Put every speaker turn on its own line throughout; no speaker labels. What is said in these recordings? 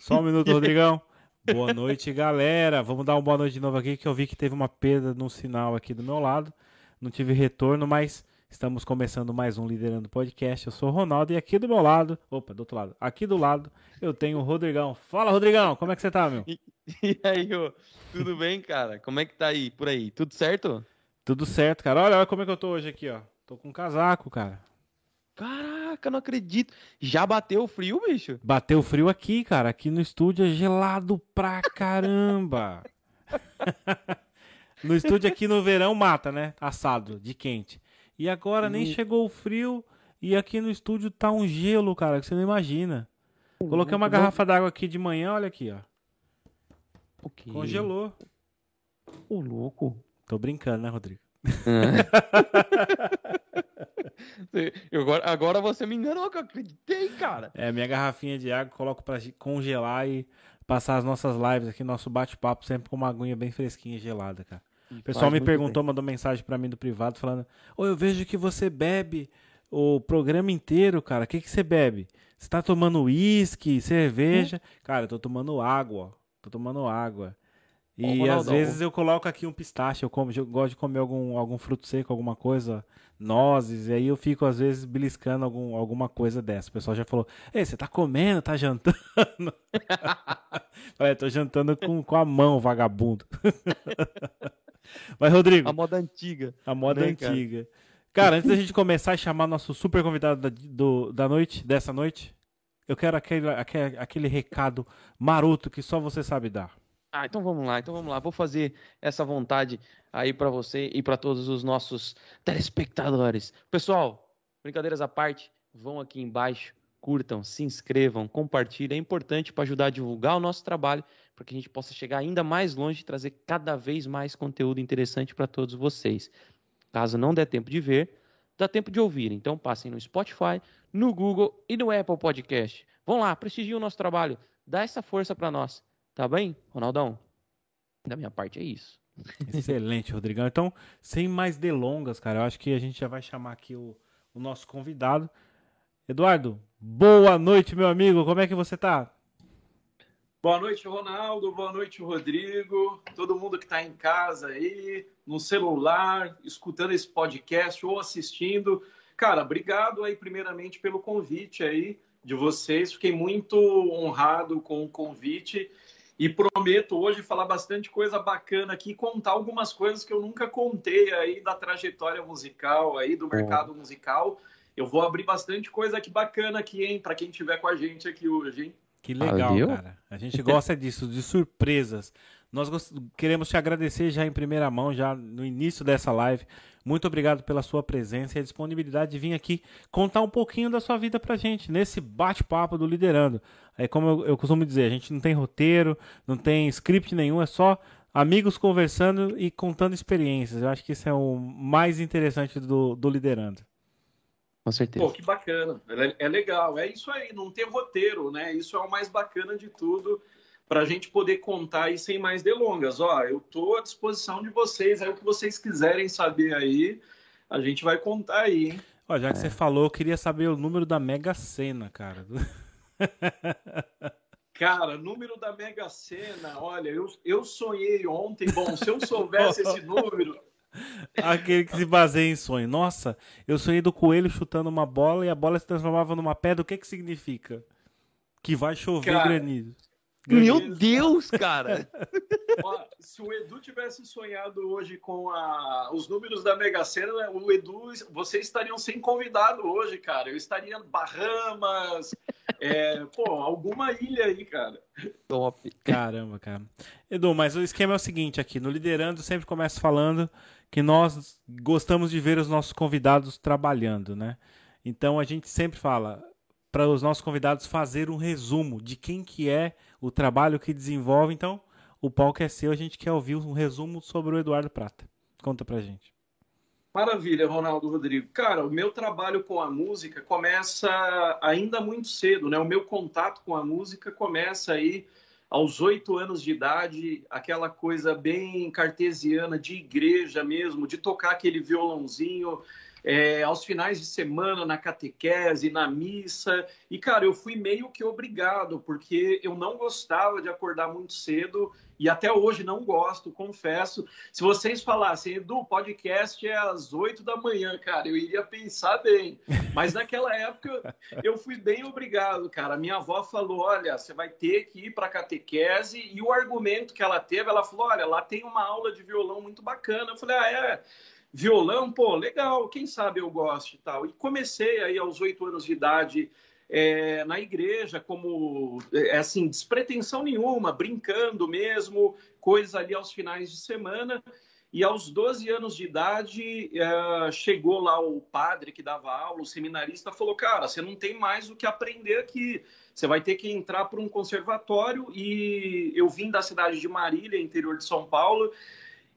Só um minuto, Rodrigão. Boa noite, galera. Vamos dar uma boa noite de novo aqui, que eu vi que teve uma perda no sinal aqui do meu lado. Não tive retorno, mas estamos começando mais um Liderando Podcast. Eu sou o Ronaldo e aqui do meu lado, opa, do outro lado, aqui do lado, eu tenho o Rodrigão. Fala, Rodrigão, como é que você tá, meu?
E, e aí, ô, tudo bem, cara? Como é que tá aí, por aí? Tudo certo?
Tudo certo, cara. Olha, olha como é que eu tô hoje aqui, ó. Tô com um casaco, cara.
Caraca, não acredito. Já bateu o frio, bicho?
Bateu frio aqui, cara. Aqui no estúdio é gelado pra caramba. no estúdio aqui no verão mata, né? Assado, de quente. E agora nem chegou o frio e aqui no estúdio tá um gelo, cara, que você não imagina. Coloquei uma garrafa d'água aqui de manhã, olha aqui, ó.
O quê?
Congelou.
Ô, louco.
Tô brincando, né, Rodrigo?
Eu agora, agora você me enganou que eu acreditei, cara.
É, minha garrafinha de água, coloco pra congelar e passar as nossas lives aqui, nosso bate-papo, sempre com uma aguinha bem fresquinha e gelada, cara. O pessoal me perguntou, mandou mensagem pra mim do privado falando: Ô, eu vejo que você bebe o programa inteiro, cara. O que, que você bebe? Você tá tomando uísque, cerveja? Cara, eu tô tomando água, ó. Tô tomando água. E às vezes eu coloco aqui um pistache, eu, como, eu gosto de comer algum, algum fruto seco, alguma coisa, nozes, e aí eu fico às vezes beliscando algum, alguma coisa dessa. O pessoal já falou: Ei, você tá comendo, tá jantando? Falei, tô jantando com, com a mão, vagabundo. Mas, Rodrigo,
A moda antiga.
a moda
né, cara?
antiga. Cara, antes da gente começar a chamar nosso super convidado da, do- da noite, dessa noite, eu quero aquele, aquele, aquele recado maroto que só você sabe dar.
Ah, então vamos lá, então vamos lá. Vou fazer essa vontade aí pra você e pra todos os nossos telespectadores. Pessoal, brincadeiras à parte, vão aqui embaixo, curtam, se inscrevam, compartilhem. É importante para ajudar a divulgar o nosso trabalho, para que a gente possa chegar ainda mais longe e trazer cada vez mais conteúdo interessante para todos vocês. Caso não der tempo de ver, dá tempo de ouvir. Então passem no Spotify, no Google e no Apple Podcast. Vão lá, prestigiem o nosso trabalho, dá essa força para nós. Tá bem, Ronaldão? Da minha parte é isso.
Excelente, Rodrigão. Então, sem mais delongas, cara, eu acho que a gente já vai chamar aqui o, o nosso convidado. Eduardo, boa noite, meu amigo. Como é que você tá?
Boa noite, Ronaldo. Boa noite, Rodrigo. Todo mundo que está em casa aí, no celular, escutando esse podcast ou assistindo. Cara, obrigado aí, primeiramente, pelo convite aí de vocês. Fiquei muito honrado com o convite e prometo hoje falar bastante coisa bacana aqui, contar algumas coisas que eu nunca contei aí da trajetória musical aí, do mercado musical. Eu vou abrir bastante coisa aqui bacana aqui, hein, para quem estiver com a gente aqui hoje, hein?
Que legal,
Valeu.
cara. A gente gosta disso, de surpresas. Nós queremos te agradecer já em primeira mão, já no início dessa live. Muito obrigado pela sua presença e a disponibilidade de vir aqui contar um pouquinho da sua vida pra gente, nesse bate-papo do Liderando. Aí, como eu, eu costumo dizer, a gente não tem roteiro, não tem script nenhum, é só amigos conversando e contando experiências. Eu acho que isso é o mais interessante do, do Liderando.
Com certeza.
Pô, que bacana. É, é legal. É isso aí, não ter roteiro, né? Isso é o mais bacana de tudo para a gente poder contar aí sem mais delongas. Ó, eu tô à disposição de vocês. Aí o que vocês quiserem saber aí, a gente vai contar aí, hein?
Ó, já que você falou, eu queria saber o número da Mega Sena, cara.
Cara, número da Mega Sena, olha, eu, eu sonhei ontem. Bom, se eu soubesse esse número,
Aquele que se baseia em sonho. Nossa, eu sonhei do coelho chutando uma bola e a bola se transformava numa pedra. O que que significa? Que vai chover
Cara,
granizo.
Meu Deus, cara!
ó, se o Edu tivesse sonhado hoje com a- os números da Mega Sena, né, o Edu, vocês estariam sem convidado hoje, cara. Eu estaria em Bahamas, é, pô, alguma ilha aí, cara.
Top.
Caramba, cara. Edu, mas o esquema é o seguinte aqui. No Liderando, eu sempre começo falando que nós gostamos de ver os nossos convidados trabalhando, né? Então, a gente sempre fala para os nossos convidados fazer um resumo de quem que é o trabalho que desenvolve. Então, o palco é seu. A gente quer ouvir um resumo sobre o Eduardo Prata. Conta pra gente.
Maravilha, Ronaldo Rodrigo. Cara, o meu trabalho com a música começa ainda muito cedo, né? O meu contato com a música começa aí aos oito anos de idade, aquela coisa bem cartesiana de igreja mesmo, de tocar aquele violãozinho. É, aos finais de semana, na catequese, na missa. E, cara, eu fui meio que obrigado, porque eu não gostava de acordar muito cedo e até hoje não gosto, confesso. Se vocês falassem, Edu, podcast é às oito da manhã, cara, eu iria pensar bem. Mas naquela época eu fui bem obrigado, cara. Minha avó falou: olha, você vai ter que ir para catequese. E o argumento que ela teve, ela falou: olha, lá tem uma aula de violão muito bacana. Eu falei: ah, é violão, pô, legal, quem sabe eu gosto e tal. E comecei aí aos oito anos de idade é, na igreja, como, é, assim, despretensão nenhuma, brincando mesmo, coisas ali aos finais de semana. E aos 12 anos de idade, é, chegou lá o padre que dava aula, o seminarista, falou: Cara, você não tem mais o que aprender aqui. Você vai ter que entrar para um conservatório. E eu vim da cidade de Marília, interior de São Paulo,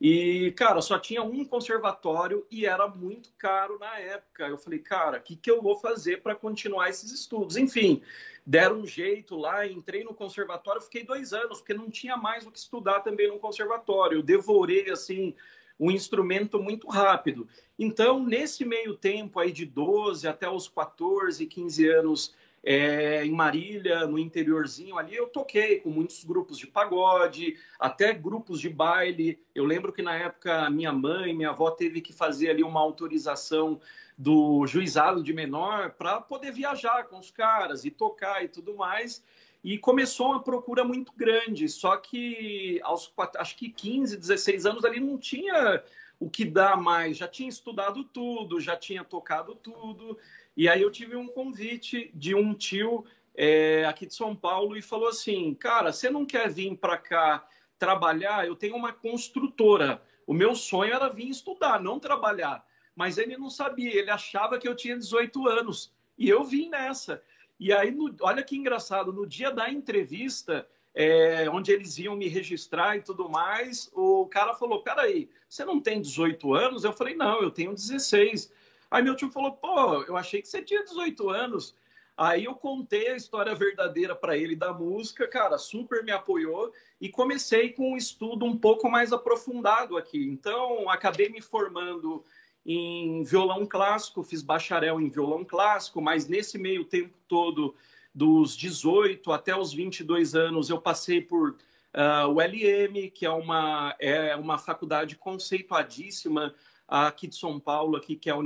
e, cara, só tinha um conservatório e era muito caro na época. Eu falei, cara, o que, que eu vou fazer para continuar esses estudos? Enfim, deram um jeito lá, entrei no conservatório, fiquei dois anos, porque não tinha mais o que estudar também no conservatório. Eu devorei, assim, um instrumento muito rápido. Então, nesse meio tempo aí de 12 até os 14, 15 anos é, em Marília, no interiorzinho ali, eu toquei com muitos grupos de pagode, até grupos de baile. Eu lembro que na época minha mãe, minha avó teve que fazer ali uma autorização do juizado de menor para poder viajar com os caras e tocar e tudo mais. E começou uma procura muito grande, só que aos acho que 15, 16 anos ali não tinha o que dar mais, já tinha estudado tudo, já tinha tocado tudo. E aí eu tive um convite de um tio é, aqui de São Paulo e falou assim: Cara, você não quer vir para cá trabalhar? Eu tenho uma construtora. O meu sonho era vir estudar, não trabalhar. Mas ele não sabia, ele achava que eu tinha 18 anos. E eu vim nessa. E aí, no, olha que engraçado, no dia da entrevista, é, onde eles iam me registrar e tudo mais, o cara falou: Peraí, você não tem 18 anos? Eu falei: Não, eu tenho 16. Aí meu tio falou: pô, eu achei que você tinha 18 anos. Aí eu contei a história verdadeira para ele da música, cara, super me apoiou e comecei com um estudo um pouco mais aprofundado aqui. Então, acabei me formando em violão clássico, fiz bacharel em violão clássico, mas nesse meio tempo todo, dos 18 até os 22 anos, eu passei por uh, o LM, que é uma, é uma faculdade conceituadíssima aqui de São Paulo, aqui, que é a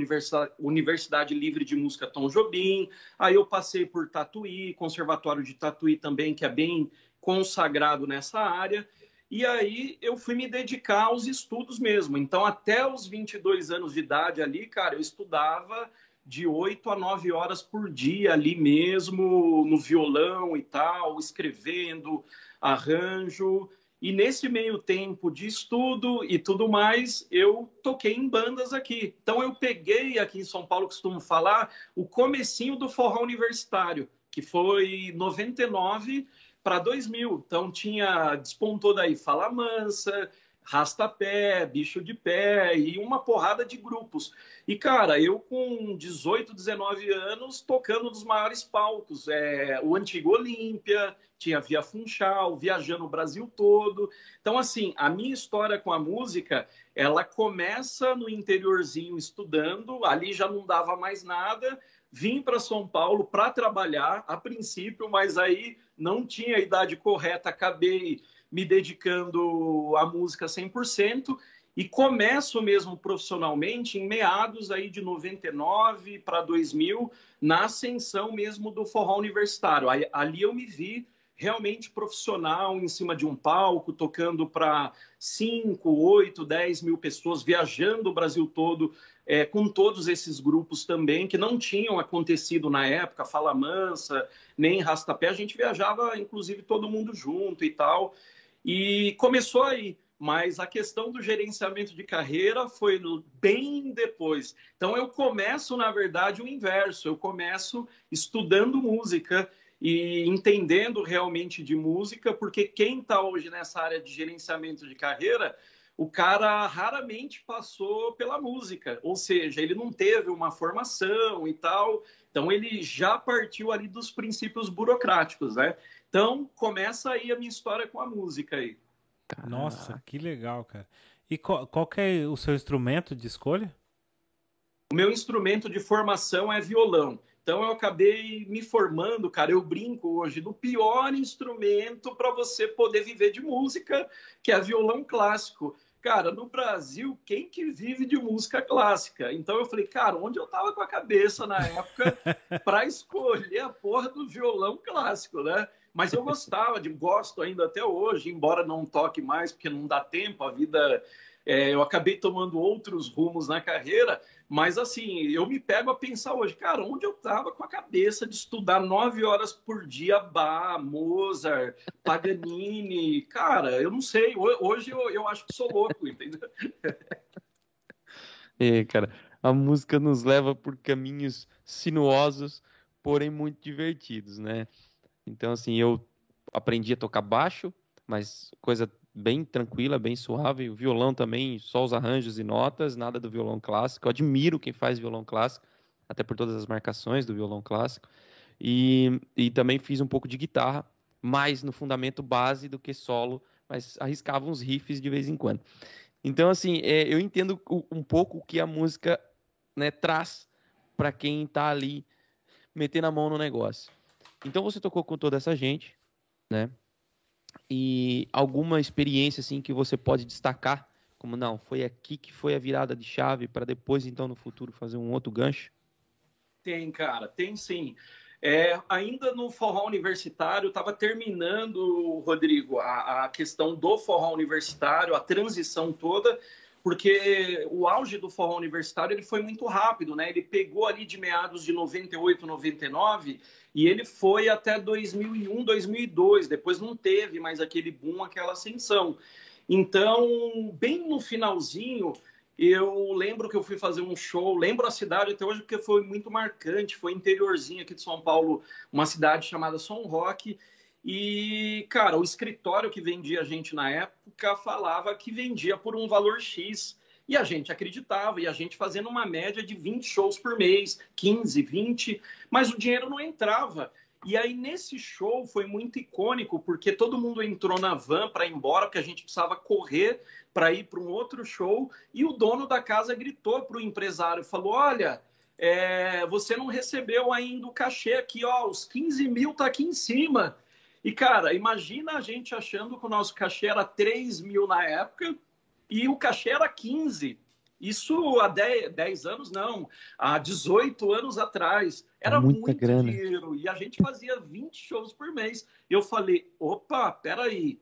Universidade, Livre de Música Tom Jobim. Aí eu passei por Tatuí, Conservatório de Tatuí também, que é bem consagrado nessa área. E aí eu fui me dedicar aos estudos mesmo. Então, até os 22 anos de idade ali, cara, eu estudava de 8 a 9 horas por dia ali mesmo, no violão e tal, escrevendo, arranjo. E nesse meio tempo de estudo e tudo mais, eu toquei em bandas aqui. Então eu peguei aqui em São Paulo, costumo falar, o comecinho do forró universitário, que foi 99 para 2000. Então tinha despontou daí Fala Mansa, Rastapé, Bicho de Pé e uma porrada de grupos. E, cara, eu com 18, 19 anos, tocando nos maiores palcos. É, o antigo Olímpia, tinha Via Funchal, viajando o Brasil todo. Então, assim, a minha história com a música, ela começa no interiorzinho estudando, ali já não dava mais nada, vim para São Paulo para trabalhar, a princípio, mas aí não tinha a idade correta, acabei me dedicando à música 100% e começo mesmo profissionalmente em meados aí de 99 para 2000, na ascensão mesmo do forró universitário. Aí, ali eu me vi realmente profissional em cima de um palco, tocando para 5, 8, 10 mil pessoas, viajando o Brasil todo é, com todos esses grupos também, que não tinham acontecido na época, Fala Mansa, nem Rastapé, a gente viajava, inclusive, todo mundo junto e tal. E começou aí, mas a questão do gerenciamento de carreira foi bem depois. Então eu começo, na verdade, o inverso. Eu começo estudando música e entendendo realmente de música, porque quem está hoje nessa área de gerenciamento de carreira, o cara raramente passou pela música, ou seja, ele não teve uma formação e tal, então ele já partiu ali dos princípios burocráticos, né? Então começa aí a minha história com a música aí.
Nossa, que legal, cara. E qual, qual é o seu instrumento de escolha?
o meu instrumento de formação é violão. Então eu acabei me formando, cara. Eu brinco hoje no pior instrumento para você poder viver de música, que é violão clássico. Cara, no Brasil, quem que vive de música clássica? Então eu falei, cara, onde eu tava com a cabeça na época para escolher a porra do violão clássico, né? Mas eu gostava, de, gosto ainda até hoje, embora não toque mais, porque não dá tempo, a vida. É, eu acabei tomando outros rumos na carreira, mas assim, eu me pego a pensar hoje, cara, onde eu estava com a cabeça de estudar nove horas por dia Bach, Mozart, Paganini, cara, eu não sei. Hoje eu, eu acho que sou louco, entendeu?
É, cara, a música nos leva por caminhos sinuosos, porém muito divertidos, né? Então, assim, eu aprendi a tocar baixo, mas coisa bem tranquila, bem suave. O violão também, só os arranjos e notas, nada do violão clássico. Eu admiro quem faz violão clássico, até por todas as marcações do violão clássico. E, e também fiz um pouco de guitarra, mais no fundamento base do que solo, mas arriscava uns riffs de vez em quando. Então, assim, é, eu entendo um pouco o que a música né, traz para quem está ali metendo a mão no negócio. Então, você tocou com toda essa gente, né? E alguma experiência assim que você pode destacar? Como não foi aqui que foi a virada de chave para depois então no futuro fazer um outro gancho?
Tem cara tem sim. É, ainda no forró universitário estava terminando Rodrigo a, a questão do forró universitário a transição toda porque o auge do forró universitário ele foi muito rápido, né? Ele pegou ali de meados de 98, 99 e ele foi até 2001, 2002. Depois não teve mais aquele boom, aquela ascensão. Então, bem no finalzinho, eu lembro que eu fui fazer um show, lembro a cidade até hoje porque foi muito marcante, foi interiorzinho aqui de São Paulo, uma cidade chamada São Roque, e, cara, o escritório que vendia a gente na época falava que vendia por um valor X. E a gente acreditava, e a gente fazendo uma média de 20 shows por mês, 15, 20, mas o dinheiro não entrava. E aí, nesse show, foi muito icônico, porque todo mundo entrou na van para ir embora, porque a gente precisava correr para ir para um outro show, e o dono da casa gritou para o empresário, falou, olha, é, você não recebeu ainda o cachê aqui, ó, os 15 mil tá aqui em cima. E, cara, imagina a gente achando que o nosso cachê era 3 mil na época e o cachê era 15. Isso há 10, 10 anos, não, há 18 anos atrás. Era Muita muito grana. dinheiro. E a gente fazia 20 shows por mês. Eu falei, opa, peraí,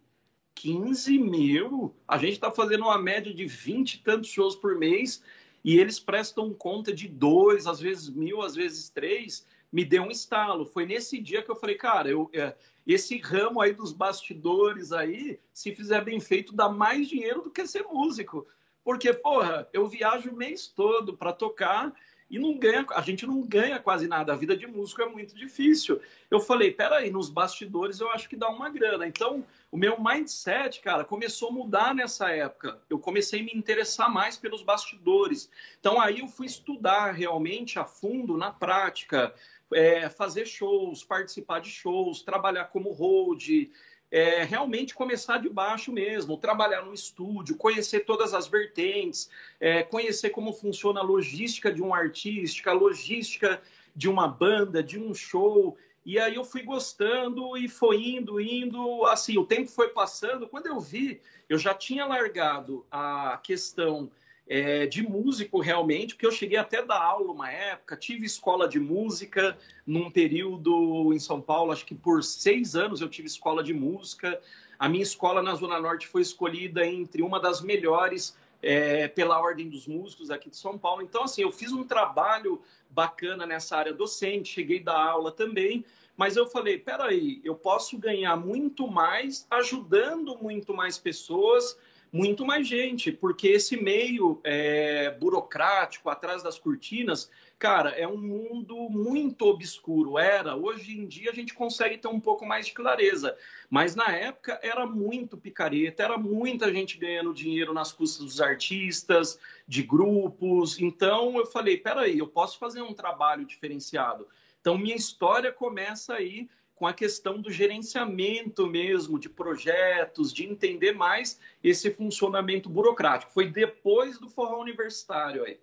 15 mil? A gente está fazendo uma média de 20 e tantos shows por mês e eles prestam conta de dois, às vezes mil, às vezes três. Me deu um estalo. Foi nesse dia que eu falei, cara, eu, é, esse ramo aí dos bastidores aí, se fizer bem feito, dá mais dinheiro do que ser músico. Porque, porra, eu viajo o mês todo para tocar e não ganha, a gente não ganha quase nada. A vida de músico é muito difícil. Eu falei, peraí, nos bastidores eu acho que dá uma grana. Então, o meu mindset, cara, começou a mudar nessa época. Eu comecei a me interessar mais pelos bastidores. Então, aí eu fui estudar realmente a fundo, na prática, é, fazer shows, participar de shows, trabalhar como hold, é, realmente começar de baixo mesmo, trabalhar no estúdio, conhecer todas as vertentes, é, conhecer como funciona a logística de um artista, a logística de uma banda, de um show. E aí eu fui gostando e foi indo, indo. Assim, o tempo foi passando. Quando eu vi, eu já tinha largado a questão é, de músico realmente, porque eu cheguei até dar aula uma época, tive escola de música num período em São Paulo, acho que por seis anos eu tive escola de música. A minha escola na Zona Norte foi escolhida entre uma das melhores é, pela Ordem dos Músicos aqui de São Paulo. Então, assim, eu fiz um trabalho bacana nessa área docente, cheguei da aula também, mas eu falei, peraí, eu posso ganhar muito mais ajudando muito mais pessoas muito mais gente, porque esse meio é, burocrático, atrás das cortinas, cara, é um mundo muito obscuro. Era, hoje em dia a gente consegue ter um pouco mais de clareza, mas na época era muito picareta, era muita gente ganhando dinheiro nas custas dos artistas, de grupos. Então eu falei, peraí, eu posso fazer um trabalho diferenciado. Então minha história começa aí com a questão do gerenciamento mesmo de projetos, de entender mais esse funcionamento burocrático. Foi depois do forró universitário aí.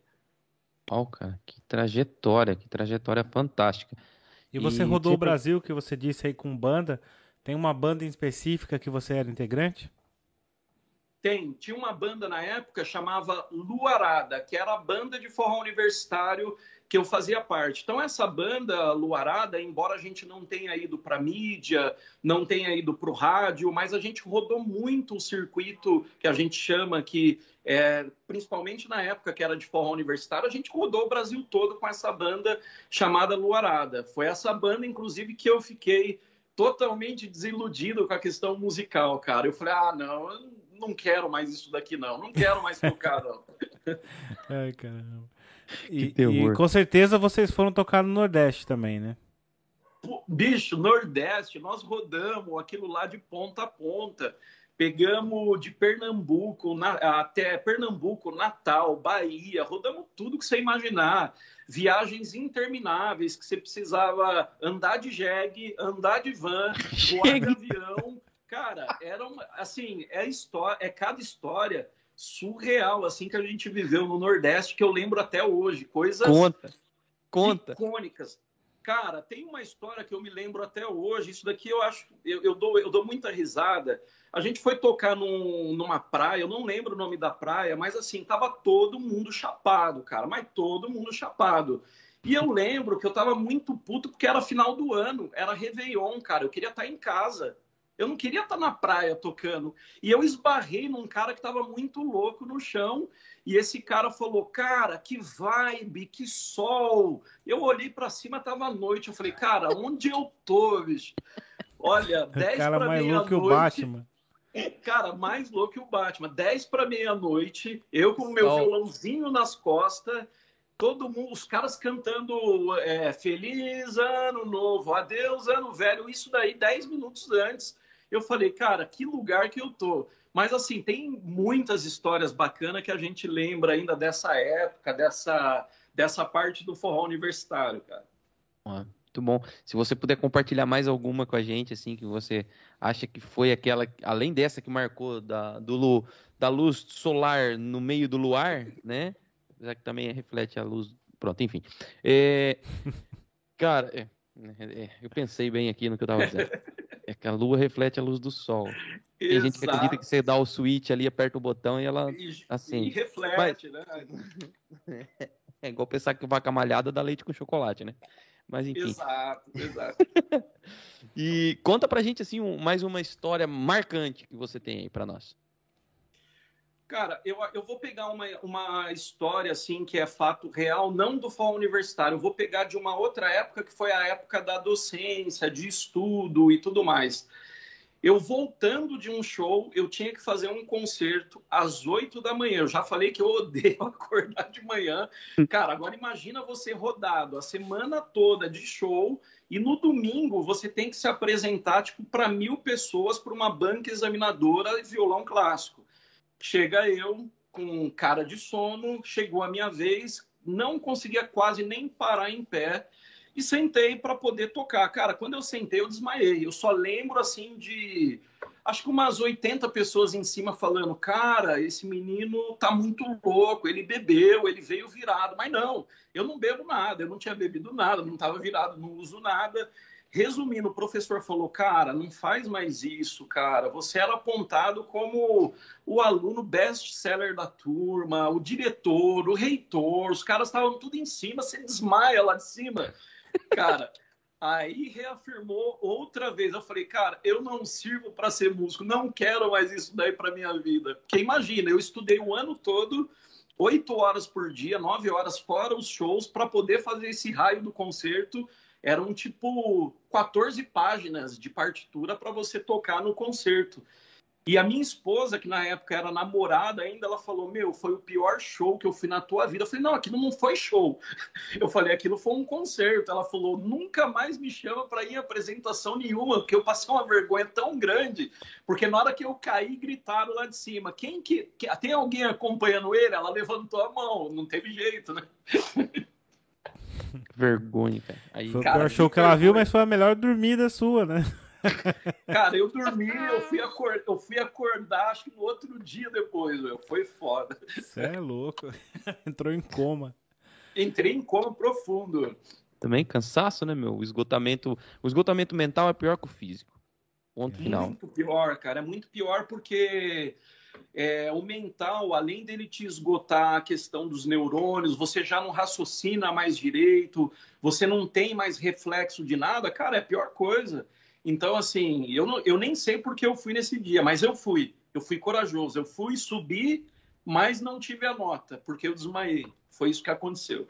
pau, cara. Que trajetória, que trajetória fantástica.
E você
E
rodou o
sempre-
Brasil, que você disse aí com banda. Tem uma banda em específica que você era integrante?
Tem, tinha uma banda na época chamava Luarada, que era a banda de forró universitário que eu fazia parte. Então essa banda Luarada, embora a gente não tenha ido para mídia, não tenha ido para o rádio, mas a gente rodou muito o circuito que a gente chama que é, principalmente na época que era de forró universitário, a gente rodou o Brasil todo com essa banda chamada Luarada. Foi essa banda, inclusive, que eu fiquei totalmente desiludido com a questão musical, cara. Eu falei, ah, não, eu não quero mais isso daqui, não. Não quero mais tocar, não.
Ai, caramba. E, e com certeza vocês foram tocar no Nordeste também, né?
Bicho, Nordeste, nós rodamos aquilo lá de ponta a ponta. Pegamos de Pernambuco na- até Pernambuco, Natal, Bahia, rodamos tudo que você imaginar. Viagens intermináveis que você precisava andar de jegue, andar de van, voar de avião. Cara, era uma, assim, é história, é cada história surreal assim que a gente viveu no Nordeste que eu lembro até hoje, coisas
Conta. Conta.
icônicas. Cara, tem uma história que eu me lembro até hoje. Isso daqui eu acho, eu, eu dou, eu dou muita risada. A gente foi tocar num- numa praia, eu não lembro o nome da praia, mas assim, tava todo mundo chapado, cara, mas todo mundo chapado. E eu lembro que eu tava muito puto porque era final do ano, era Réveillon, cara. Eu queria estar em casa. Eu não queria estar na praia tocando. E eu esbarrei num cara que tava muito louco no chão. E esse cara falou: Cara, que vibe, que sol. Eu olhei pra cima, tava à noite. Eu falei: Cara, onde eu tô, bicho? Olha, 10
O cara
pra
mais louco que o
meia-noite.
Batman.
Cara, mais louco que o Batman. 10 para meia-noite, eu com o meu
Sol.
violãozinho nas costas, todo mundo, os caras cantando é, Feliz Ano Novo, Adeus Ano Velho, isso daí 10 minutos antes. Eu falei, cara, que lugar que eu tô. Mas assim, tem muitas histórias bacanas que a gente lembra ainda dessa época, dessa, dessa parte do forró universitário, cara.
Muito bom. Se você puder compartilhar mais alguma com a gente, assim, que você acha que foi aquela, além dessa que marcou da, do, lu- da luz solar no meio do luar, né? Já que também reflete a luz. Pronto, enfim. É, cara, é, é, eu pensei bem aqui no que eu tava dizendo. É que a lua reflete a luz do sol. Tem gente que acredita que você dá o switch ali, aperta o botão e ela.
E,
assim,
e reflete, né?
É igual pensar que vaca malhada dá leite com chocolate, né? Mas enfim.
Exato, exato.
E conta pra gente, assim, um- mais uma história marcante que você tem aí pra nós.
Cara, eu, eu vou pegar uma, uma história assim que é fato real, não do forró universitário. Eu vou pegar de uma outra época que foi a época da docência, de estudo e tudo mais. Eu voltando de um show, eu tinha que fazer um concerto às 8 da manhã. Eu já falei que eu odeio acordar de manhã. Cara, agora imagina você rodado a semana toda de show e no domingo você tem que se apresentar tipo para mil pessoas para uma banca examinadora de violão clássico. Chega eu com cara de sono, chegou a minha vez, não conseguia quase nem parar em pé e sentei para poder tocar. Cara, quando eu sentei, eu desmaiei. Eu só lembro assim de acho que umas 80 pessoas em cima falando: "Cara, esse menino tá muito louco, ele bebeu, ele veio virado". Mas não, eu não bebo nada, eu não tinha bebido nada, não estava virado, não uso nada. Resumindo, o professor falou: Cara, não faz mais isso, cara. Você era apontado como o aluno best-seller da turma, o diretor, o reitor, os caras estavam tudo em cima, você desmaia lá de cima. Cara, aí reafirmou outra vez. Eu falei, cara, eu não sirvo para ser músico, não quero mais isso daí para minha vida. Porque imagina, eu estudei o ano todo, oito horas por dia, nove horas fora os shows, para poder fazer esse raio do concerto. Eram tipo 14 páginas de partitura para você tocar no concerto. E a minha esposa, que na época era namorada ainda, ela falou: Meu, foi o pior show que eu fui na tua vida. Eu falei: Não, aquilo não foi show. Eu falei: Aquilo foi um concerto. Ela falou: Nunca mais me chama para ir apresentação nenhuma, porque eu passei uma vergonha tão grande. Porque na hora que eu caí, gritaram lá de cima: Quem que. que- Tem alguém acompanhando ele? Ela levantou a mão, não teve jeito, né?
Que vergonha, cara. Aí,
Foi o
Cara,
pior show
que
que ela viu, mas foi a melhor dormida sua, né?
Cara, eu dormi, eu fui, acor- eu fui acordar, acho que no outro dia depois, meu. Foi foda.
Você é louco. Entrou em coma.
Entrei em coma profundo.
Também cansaço, né, meu? O esgotamento, o esgotamento mental é pior que o físico. Ponto
é.
final.
Muito pior, cara. É muito pior porque é, o mental, além dele te esgotar a questão dos neurônios, você já não raciocina mais direito, você não tem mais reflexo de nada, cara, é a pior coisa. Então, assim, eu, não, eu nem sei porque eu fui nesse dia, mas eu fui. Eu fui corajoso. Eu fui subir, mas não tive a nota, porque eu desmaiei. Foi isso que aconteceu.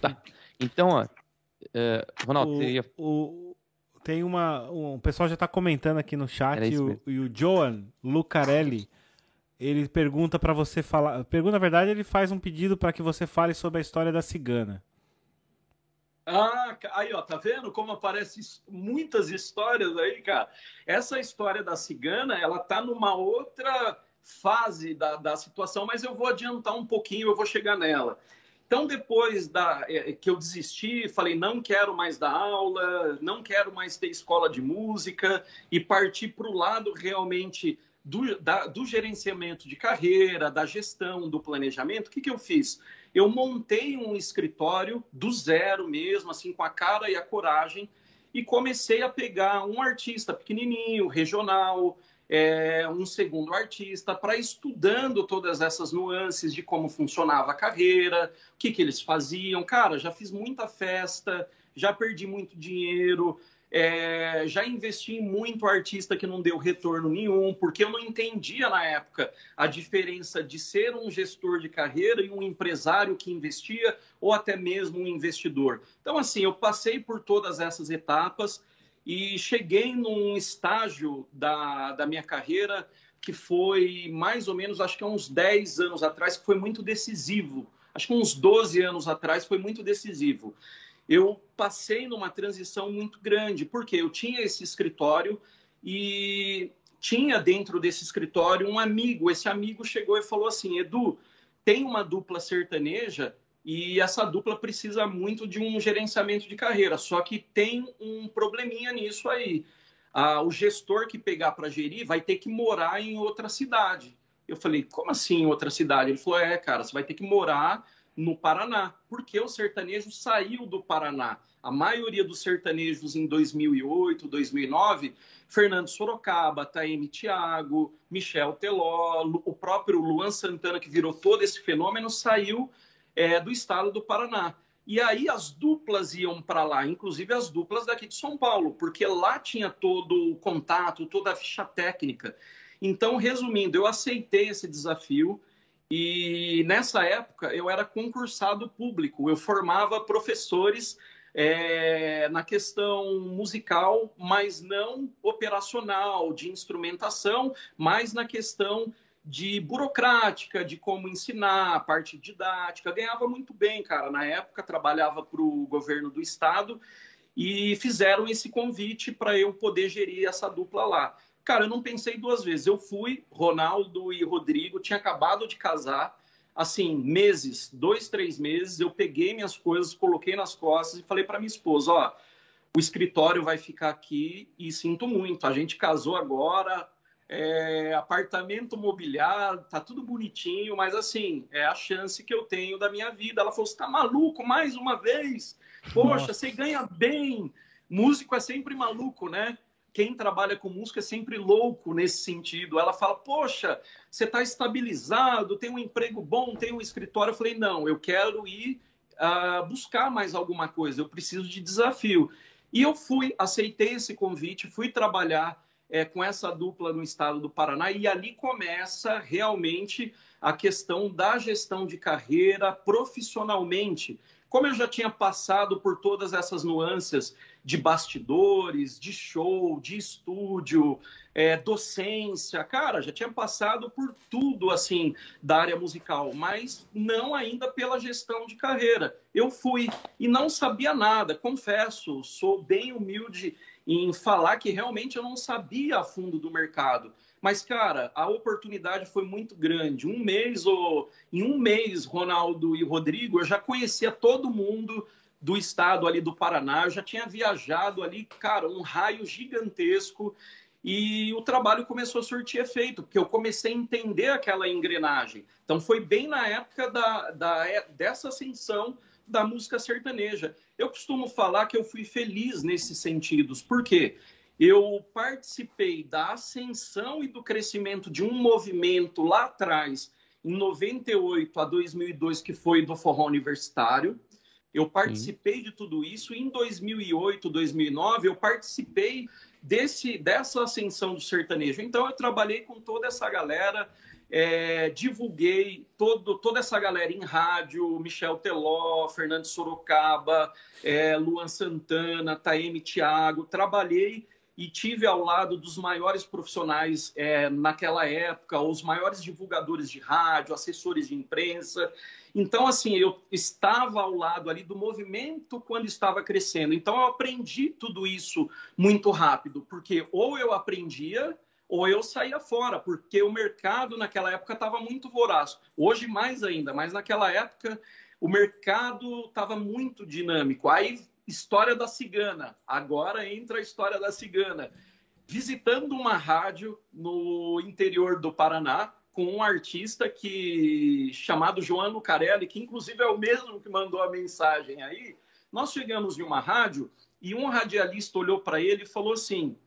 tá. Então, ó, é, Ronaldo,
o,
ia...
o, tem uma. Um, o pessoal já está comentando aqui no chat e o, e o Joan Lucarelli. Ele pergunta para você falar. Pergunta, na verdade, ele faz um pedido para que você fale sobre a história da cigana.
Ah, aí ó, tá vendo como aparecem muitas histórias aí, cara? Essa história da cigana, ela tá numa outra fase da, da situação, mas eu vou adiantar um pouquinho, eu vou chegar nela. Então, depois da, é, que eu desisti, falei, não quero mais dar aula, não quero mais ter escola de música e partir para o lado realmente do, da, do, gerenciamento de carreira, da gestão, do planejamento, o que, que eu fiz? Eu montei um escritório do zero mesmo, assim, com a cara e a coragem, e comecei a pegar um artista pequenininho, regional, é, um segundo artista, para estudando todas essas nuances de como funcionava a carreira, o que, que eles faziam. Cara, já fiz muita festa, já perdi muito dinheiro, é, já investi em muito artista que não deu retorno nenhum, porque eu não entendia na época a diferença de ser um gestor de carreira e um empresário que investia, ou até mesmo um investidor. Então, assim, eu passei por todas essas etapas e cheguei num estágio da, da minha carreira que foi mais ou menos, acho que há uns 10 anos atrás, que foi muito decisivo. Acho que uns 12 anos atrás foi muito decisivo eu passei numa transição muito grande, porque eu tinha esse escritório e tinha dentro desse escritório um amigo. Esse amigo chegou e falou assim: Edu, tem uma dupla sertaneja e essa dupla precisa muito de um gerenciamento de carreira, só que tem um probleminha nisso aí. Ah, o gestor que pegar para gerir vai ter que morar em outra cidade. Eu falei, como assim outra cidade? Ele falou, é, cara, você vai ter que morar no Paraná, porque o sertanejo saiu do Paraná. A maioria dos sertanejos em 2008, 2009, Fernando Sorocaba, Taeme Thiago, Michel Teló, o próprio Luan Santana, que virou todo esse fenômeno, saiu é, do estado do Paraná. E aí as duplas iam para lá, inclusive as duplas daqui de São Paulo, porque lá tinha todo o contato, toda a ficha técnica. Então, resumindo, eu aceitei esse desafio, e nessa época eu era concursado público, eu formava professores é, na questão musical, mas não operacional, de instrumentação, mas na questão de burocrática, de como ensinar, a parte didática. Ganhava muito bem, cara. Na época trabalhava para o governo do estado e fizeram esse convite para eu poder gerir essa dupla lá. Cara, eu não pensei duas vezes. Eu fui, Ronaldo e Rodrigo, tinha acabado de casar, assim, meses, dois, três meses. Eu peguei minhas coisas, coloquei nas costas e falei para minha esposa: ó, o escritório vai ficar aqui e sinto muito. A gente casou agora, é, apartamento mobiliado, tá tudo bonitinho, mas assim, é a chance que eu tenho da minha vida. Ela falou: você tá maluco mais uma vez? Poxa, Nossa. você ganha bem. Músico é sempre maluco, né? quem trabalha com música é sempre louco nesse sentido. Ela fala: Poxa, você está estabilizado, tem um emprego bom, tem um escritório. Eu falei: Não, eu quero ir uh, buscar mais alguma coisa, eu preciso de desafio. E eu fui, aceitei esse convite, fui trabalhar é, com essa dupla no estado do Paraná, e ali começa realmente a questão da gestão de carreira profissionalmente. Como eu já tinha passado por todas essas nuances de bastidores, de show, de estúdio, é, docência, cara, já tinha passado por tudo assim da área musical, mas não ainda pela gestão de carreira. Eu fui e não sabia nada, confesso, sou bem humilde em falar que realmente eu não sabia a fundo do mercado. Mas, cara, a oportunidade foi muito grande. Um mês, ou em um mês, Ronaldo e Rodrigo, eu já conhecia todo mundo do estado ali do Paraná, eu já tinha viajado ali, cara, um raio gigantesco. e o trabalho começou a surtir efeito, porque eu comecei a entender aquela engrenagem. Então foi bem na época da, da, dessa ascensão da música sertaneja. Eu costumo falar que eu fui feliz nesses sentidos. Por quê? Eu participei da ascensão e do crescimento de um movimento lá atrás, em 98 a 2002, que foi do forró universitário. Eu participei de tudo isso. Em 2008, 2009, eu participei desse, dessa ascensão do sertanejo. Então, eu trabalhei com toda essa galera, é, divulguei todo, toda essa galera em rádio, Michel Teló, Fernando Sorocaba, é, Luan Santana, Taeme Thiago, trabalhei e tive ao lado dos maiores profissionais é, naquela época, os maiores divulgadores de rádio, assessores de imprensa. Então, assim, eu estava ao lado ali do movimento quando estava crescendo. Então, eu aprendi tudo isso muito rápido, porque ou eu aprendia ou eu saía fora, porque o mercado naquela época estava muito voraz. Hoje, mais ainda, mas naquela época o mercado estava muito dinâmico. Aí História da Cigana. Agora entra a História da Cigana. Visitando uma rádio no interior do Paraná, com um artista que chamado João Lucarelli, que inclusive é o mesmo que mandou a mensagem aí. Nós chegamos em uma rádio e um radialista olhou para ele e falou assim: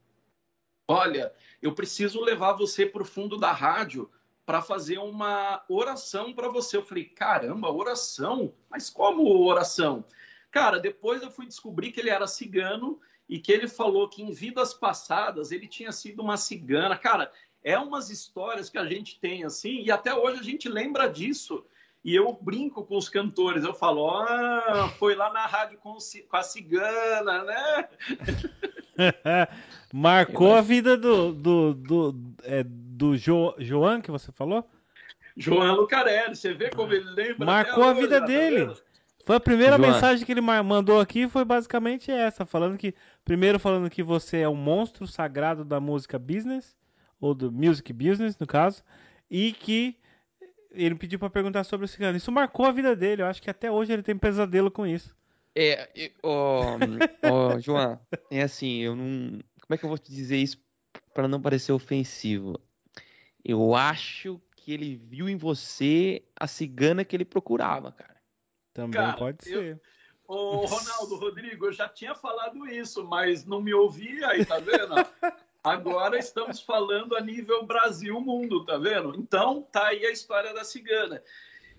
Olha, eu preciso levar você para o fundo da rádio para fazer uma oração para você. Eu falei: Caramba, oração? Mas como oração? Cara, depois eu fui descobrir que ele era cigano e que ele falou que em vidas passadas ele tinha sido uma cigana. Cara, é umas histórias que a gente tem assim, e até hoje a gente lembra disso. E eu brinco com os cantores, eu falo, ah, foi lá na rádio com, com a cigana, né?
Marcou a vida do, do, do, é, do jo, João que você falou?
João Lucarelli, você vê como ele lembra.
Marcou a vida tá dele. Tá foi a primeira João. mensagem que ele mandou aqui, foi basicamente essa, falando que primeiro falando que você é um monstro sagrado da música business ou do music business no caso, e que ele pediu para perguntar sobre o cigano. Isso marcou a vida dele, eu acho que até hoje ele tem pesadelo com isso.
É, ó, ó João, é assim, eu não, como é que eu vou te dizer isso para não parecer ofensivo? Eu acho que ele viu em você a cigana que ele procurava, cara.
Também Cara, pode ser.
Eu... Ô, Ronaldo, Rodrigo, eu já tinha falado isso, mas não me ouvia aí, tá vendo? Agora estamos falando a nível Brasil, mundo, tá vendo? Então, tá aí a história da cigana.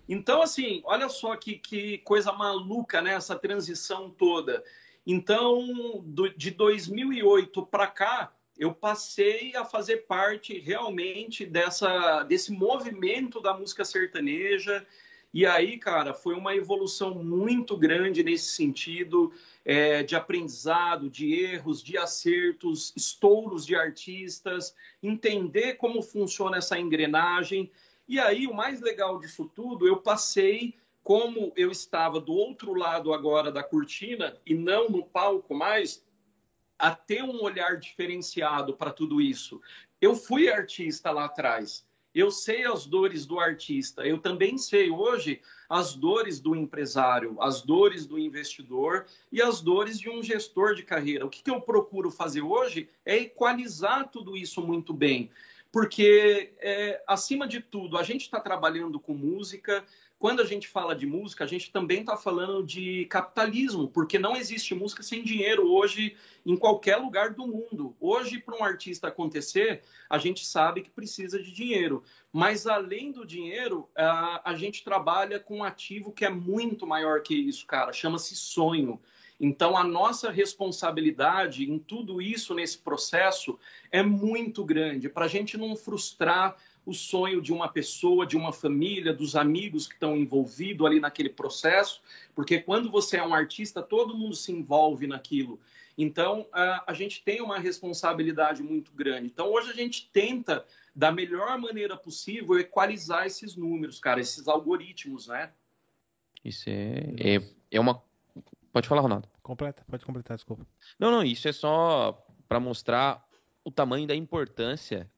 Então, assim, olha só que, que coisa maluca, né? Essa transição toda. Então, do, de 2008 para cá, eu passei a fazer parte realmente dessa, desse movimento da música sertaneja, e aí, cara, foi uma evolução muito grande nesse sentido é, de aprendizado, de erros, de acertos, estouros de artistas, entender como funciona essa engrenagem. E aí, o mais legal disso tudo, eu passei, como eu estava do outro lado agora da cortina e não no palco mais, a ter um olhar diferenciado para tudo isso. Eu fui artista lá atrás. Eu sei as dores do artista, eu também sei hoje as dores do empresário, as dores do investidor e as dores de um gestor de carreira. O que, eu procuro fazer hoje é equalizar tudo isso muito bem, porque, é, acima de tudo, a gente está trabalhando com música, quando a gente fala de música, a gente também está falando de capitalismo, porque não existe música sem dinheiro hoje em qualquer lugar do mundo. Hoje, para um artista acontecer, a gente sabe que precisa de dinheiro. Mas, além do dinheiro, a, gente trabalha com um ativo que é muito maior que isso, cara. Chama-se sonho. Então, a nossa responsabilidade em tudo isso, nesse processo, é muito grande, para a gente não frustrar o sonho de uma pessoa, de uma família, dos amigos que estão envolvidos ali naquele processo, porque quando você é um artista, todo mundo se envolve naquilo. Então, a, gente tem uma responsabilidade muito grande. Então, hoje a gente tenta, da melhor maneira possível, equalizar esses números, cara, esses algoritmos, né?
Isso é, é, é uma. Pode falar, Ronaldo.
Completa, pode completar, desculpa.
Não, não, isso é só para mostrar o tamanho da importância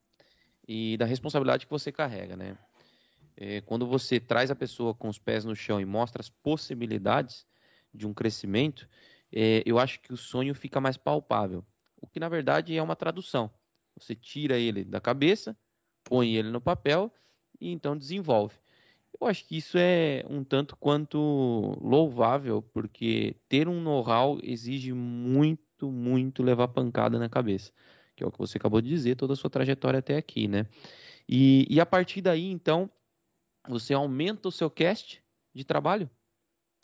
e da responsabilidade que você carrega, né? É, quando você traz a pessoa com os pés no chão e mostra as possibilidades de um crescimento, é, eu acho que o sonho fica mais palpável. O que na verdade é uma tradução. Você tira ele da cabeça, põe ele no papel e então desenvolve. Eu acho que isso é um tanto quanto louvável, porque ter um know-how exige muito, muito levar pancada na cabeça, que é o que você acabou de dizer, toda a sua trajetória até aqui, né? E, e a partir daí, então, você aumenta o seu cast de trabalho?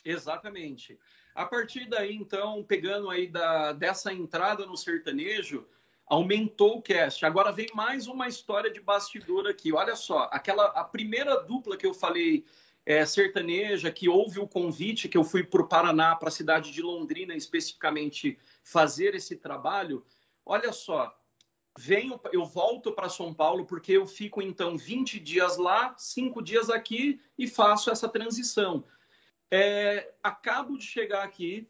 Exatamente. A partir daí, então, pegando aí da, dessa entrada no sertanejo, aumentou o cast. Agora vem mais uma história de bastidor aqui. Olha só, aquela a primeira dupla que eu falei é, sertaneja, que houve o convite, que eu fui para o Paraná, para a cidade de Londrina especificamente, fazer esse trabalho. Olha só, venho, eu volto para São Paulo porque eu fico então 20 dias lá, 5 dias aqui e faço essa transição. É, acabo de chegar aqui,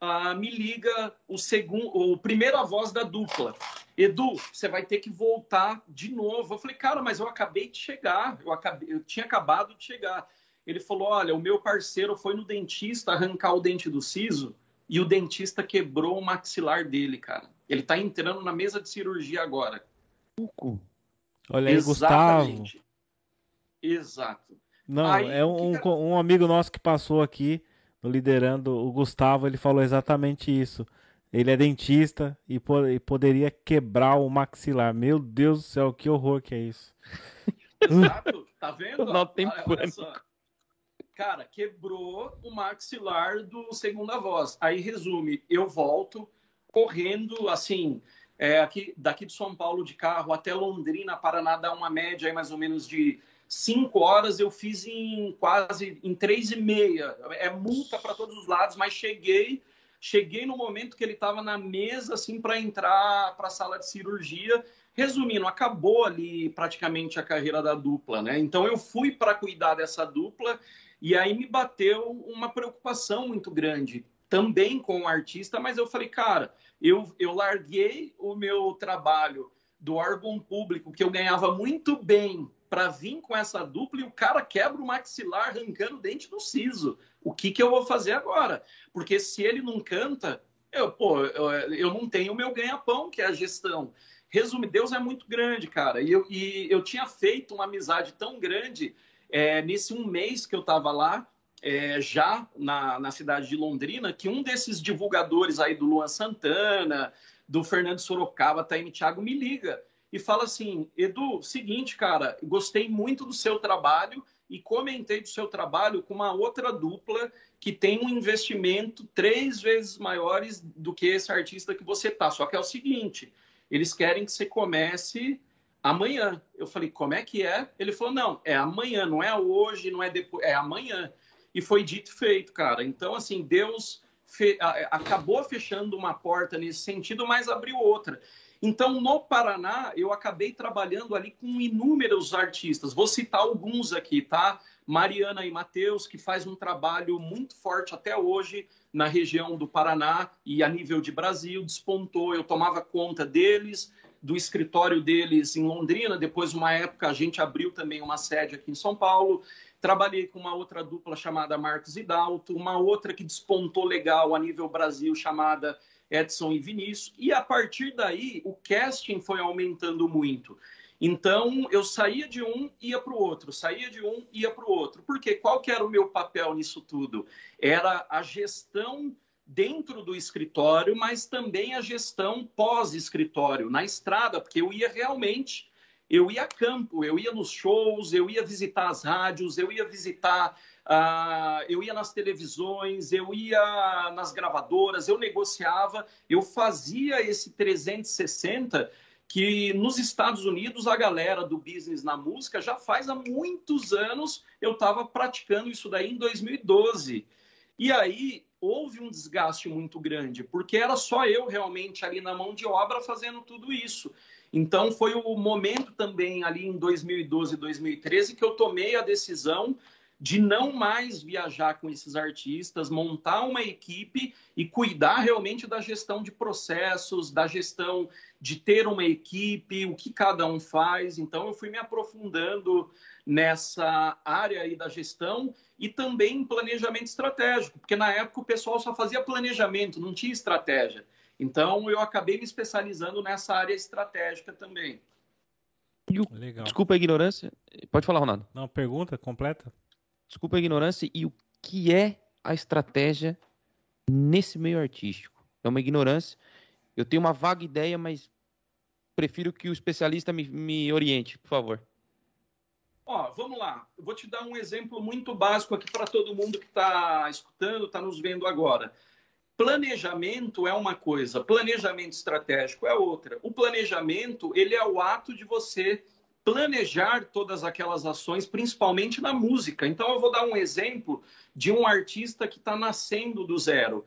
ah, me liga o segundo, o primeira voz da dupla. Edu, você vai ter que voltar de novo. Eu falei, cara, mas eu acabei de chegar, eu, acabei, eu tinha acabado de chegar. Ele falou, olha, o meu parceiro foi no dentista arrancar o dente do siso e o dentista quebrou o maxilar dele, cara. Ele tá entrando na mesa de cirurgia agora.
Olha aí, Exatamente. Gustavo.
Exato.
Não, Aí, é um, que... um amigo nosso que passou aqui, liderando, o Gustavo, ele falou exatamente isso. Ele é dentista e, po e poderia quebrar o maxilar. Meu Deus do céu, que horror que é isso.
Exato, tá vendo?
Não tem olha,
Cara, quebrou o maxilar do segunda voz. Aí resume, eu volto correndo, assim, é, aqui, daqui de São Paulo de carro até Londrina, Paraná, dá uma média aí mais ou menos de cinco horas eu fiz em quase em três e meia. É multa para todos os lados, mas cheguei, cheguei no momento que ele estava na mesa assim para entrar para a sala de cirurgia. Resumindo, acabou ali praticamente a carreira da dupla, né? Então eu fui para cuidar dessa dupla e aí me bateu uma preocupação muito grande também com o artista, mas eu falei, cara, eu, eu larguei o meu trabalho do órgão público que eu ganhava muito bem para vir com essa dupla e o cara quebra o maxilar arrancando o dente do siso. O que, que eu vou fazer agora? Porque se ele não canta, eu, pô, eu, eu não tenho o meu ganha-pão, que é a gestão. Resume, Deus é muito grande, cara. E eu, e eu tinha feito uma amizade tão grande é, nesse um mês que eu estava lá, é, já na, na cidade de Londrina, que um desses divulgadores aí do Luan Santana, do Fernando Sorocaba, Taime Thiago, me liga e fala assim: Edu, seguinte, cara, gostei muito do seu trabalho e comentei do seu trabalho com uma outra dupla que tem um investimento três vezes maiores do que esse artista que você tá. Só que é o seguinte: eles querem que você comece amanhã. Eu falei, como é que é? Ele falou, não, é amanhã, não é hoje, não é depois, é amanhã. E foi dito e feito, cara. Então, assim, Deus fe... acabou fechando uma porta nesse sentido, mas abriu outra. Então, no Paraná, eu acabei trabalhando ali com inúmeros artistas. Vou citar alguns aqui, tá? Mariana e Matheus, que faz um trabalho muito forte até hoje na região do Paraná e a nível de Brasil, despontou. Eu tomava conta deles, do escritório deles em Londrina. Depois, uma época, a gente abriu também uma sede aqui em São Paulo. Trabalhei com uma outra dupla chamada Marcos e uma outra que despontou legal a nível Brasil chamada Edson e Vinícius, e a partir daí o casting foi aumentando muito. Então eu saía de um, ia para o outro, saía de um, ia para o outro. Porque qual que era o meu papel nisso tudo? Era a gestão dentro do escritório, mas também a gestão pós-escritório, na estrada, porque eu ia realmente, eu ia a campo, eu ia nos shows, eu ia visitar as rádios, eu ia visitar Uh, eu ia nas televisões, eu ia nas gravadoras, eu negociava, eu fazia esse 360 que nos Estados Unidos a galera do business na música já faz há muitos anos, eu estava praticando isso daí em 2012. E aí houve um desgaste muito grande, porque era só eu realmente ali na mão de obra fazendo tudo isso. Então foi o momento também ali em 2012, 2013 que eu tomei a decisão de não mais viajar com esses artistas, montar uma equipe e cuidar realmente da gestão de processos, da gestão de ter uma equipe, o que cada um faz. Então, eu fui me aprofundando nessa área aí da gestão e também em planejamento estratégico, porque na época o pessoal só fazia planejamento, não tinha estratégia. Então, eu acabei me especializando nessa área estratégica também.
O... Legal. Desculpa a ignorância. Pode falar, Ronaldo.
Não, pergunta completa.
Desculpa a ignorância. E o que é a estratégia nesse meio artístico? É uma ignorância. Eu tenho uma vaga ideia, mas prefiro que o especialista me, me oriente, por favor.
Ó, vamos lá. Eu vou te dar um exemplo muito básico aqui para todo mundo que está escutando, está nos vendo agora. Planejamento é uma coisa, planejamento estratégico é outra. O planejamento, ele é o ato de você planejar todas aquelas ações, principalmente na música. Então, eu vou dar um exemplo de um artista que está nascendo do zero.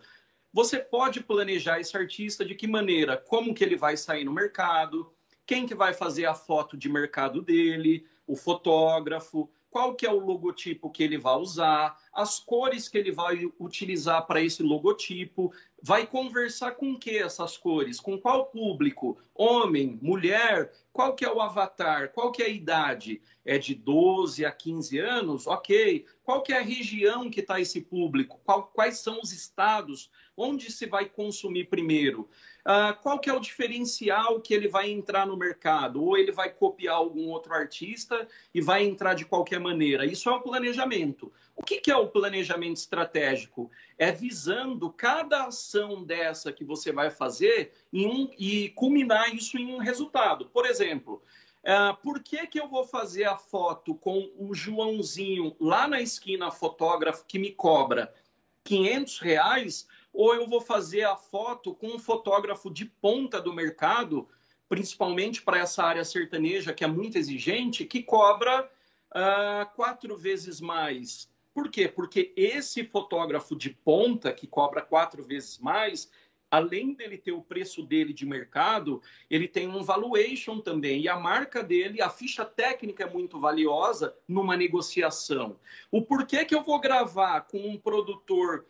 Você pode planejar esse artista de que maneira? Como que ele vai sair no mercado? Quem que vai fazer a foto de mercado dele? O fotógrafo? qual que é o logotipo que ele vai usar, as cores que ele vai utilizar para esse logotipo, vai conversar com que essas cores, com qual público, homem, mulher, qual que é o avatar, qual que é a idade, é de 12 a 15 anos, ok, qual que é a região que está esse público, qual, quais são os estados, onde se vai consumir primeiro, Uh, qual que é o diferencial que ele vai entrar no mercado? Ou ele vai copiar algum outro artista e vai entrar de qualquer maneira? Isso é um planejamento. O que, que é o planejamento estratégico? É visando cada ação dessa que você vai fazer um, e culminar isso em um resultado. Por exemplo, Uh, por que, que eu vou fazer a foto com o Joãozinho lá na esquina, fotógrafo, que me cobra 500 reais, ou eu vou fazer a foto com um fotógrafo de ponta do mercado, principalmente para essa área sertaneja que é muito exigente, que cobra uh, quatro vezes mais. Por quê? Porque esse fotógrafo de ponta, que cobra quatro vezes mais, além dele ter o preço dele de mercado, ele tem um valuation também. E a marca dele, a ficha técnica é muito valiosa numa negociação. O porquê que eu vou gravar com um produtor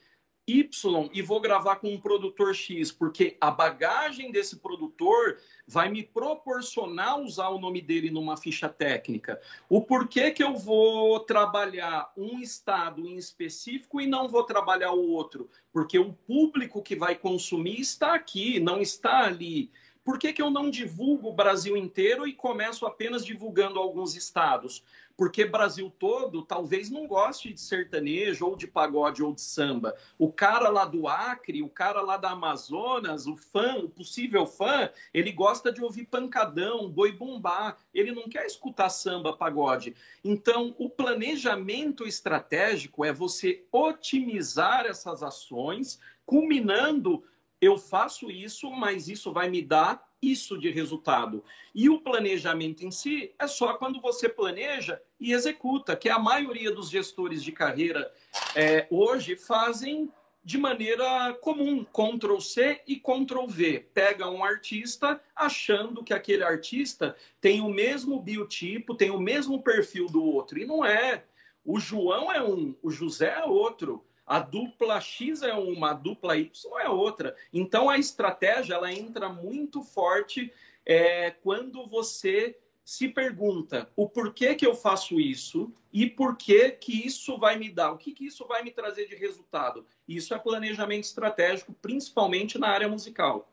Y e vou gravar com um produtor X, porque a bagagem desse produtor vai me proporcionar usar o nome dele numa ficha técnica. O porquê que eu vou trabalhar um estado em específico e não vou trabalhar o outro? Porque o público que vai consumir está aqui, não está ali. Por que, que eu não divulgo o Brasil inteiro e começo apenas divulgando alguns estados? Porque Brasil todo talvez não goste de sertanejo, ou de pagode, ou de samba. O cara lá do Acre, o cara lá da Amazonas, o fã, o possível fã, ele gosta de ouvir pancadão, boi bumbá. Ele não quer escutar samba, pagode. Então, o planejamento estratégico é você otimizar essas ações, culminando eu faço isso, mas isso vai me dar isso de resultado. E o planejamento em si é só quando você planeja e executa, que a maioria dos gestores de carreira é, hoje fazem de maneira comum, Ctrl C e Ctrl V. Pega um artista achando que aquele artista tem o mesmo biotipo, tem o mesmo perfil do outro. E não é. O João é um, o José é outro. A dupla X é uma, a dupla Y é outra. Então a estratégia ela entra muito forte é, quando você se pergunta o porquê que eu faço isso e por que que isso vai me dar, o que, que isso vai me trazer de resultado. Isso é planejamento estratégico, principalmente na área musical.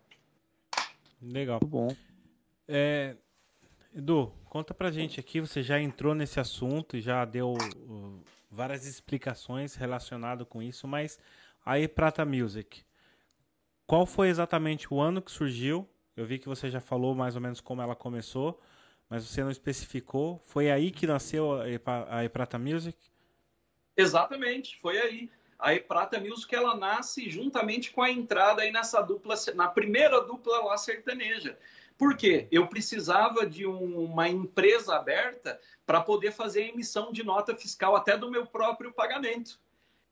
Legal. Muito bom. É, Edu, conta pra gente aqui, você já entrou nesse assunto e já deu uh, várias explicações relacionadas com isso, mas aí Prata Music, qual foi exatamente o ano que surgiu? Eu vi que você já falou mais ou menos como ela começou, mas você não especificou. Foi aí que nasceu a Prata Music?
Exatamente, foi aí. A Prata Music ela nasce juntamente com a entrada aí nessa dupla, na primeira dupla lá sertaneja. Por quê? Eu precisava de um, uma empresa aberta para poder fazer a emissão de nota fiscal até do meu próprio pagamento.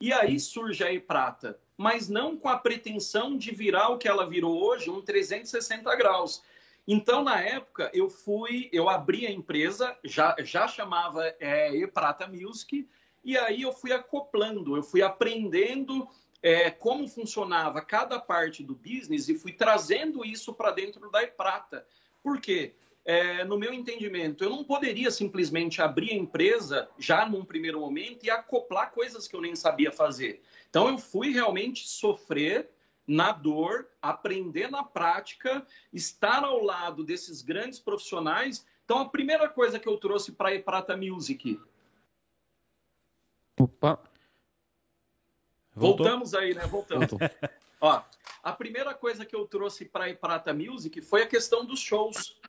E aí surge a E-Prata, mas não com a pretensão de virar o que ela virou hoje, um 360 graus. Então, na época, eu fui, eu abri a empresa, já, já chamava é, E-Prata Music, e aí eu fui acoplando, eu fui aprendendo é, como funcionava cada parte do business e fui trazendo isso para dentro da E-Prata. Por quê? É, no meu entendimento, eu não poderia simplesmente abrir a empresa já num primeiro momento e acoplar coisas que eu nem sabia fazer. Então, eu fui realmente sofrer na dor, aprender na prática, estar ao lado desses grandes profissionais. Então, a primeira coisa que eu trouxe para a Eprata Music.
Opa!
Voltou? Voltamos aí, né? Voltamos. Ó, a primeira coisa que eu trouxe para a Eprata Music foi a questão dos shows.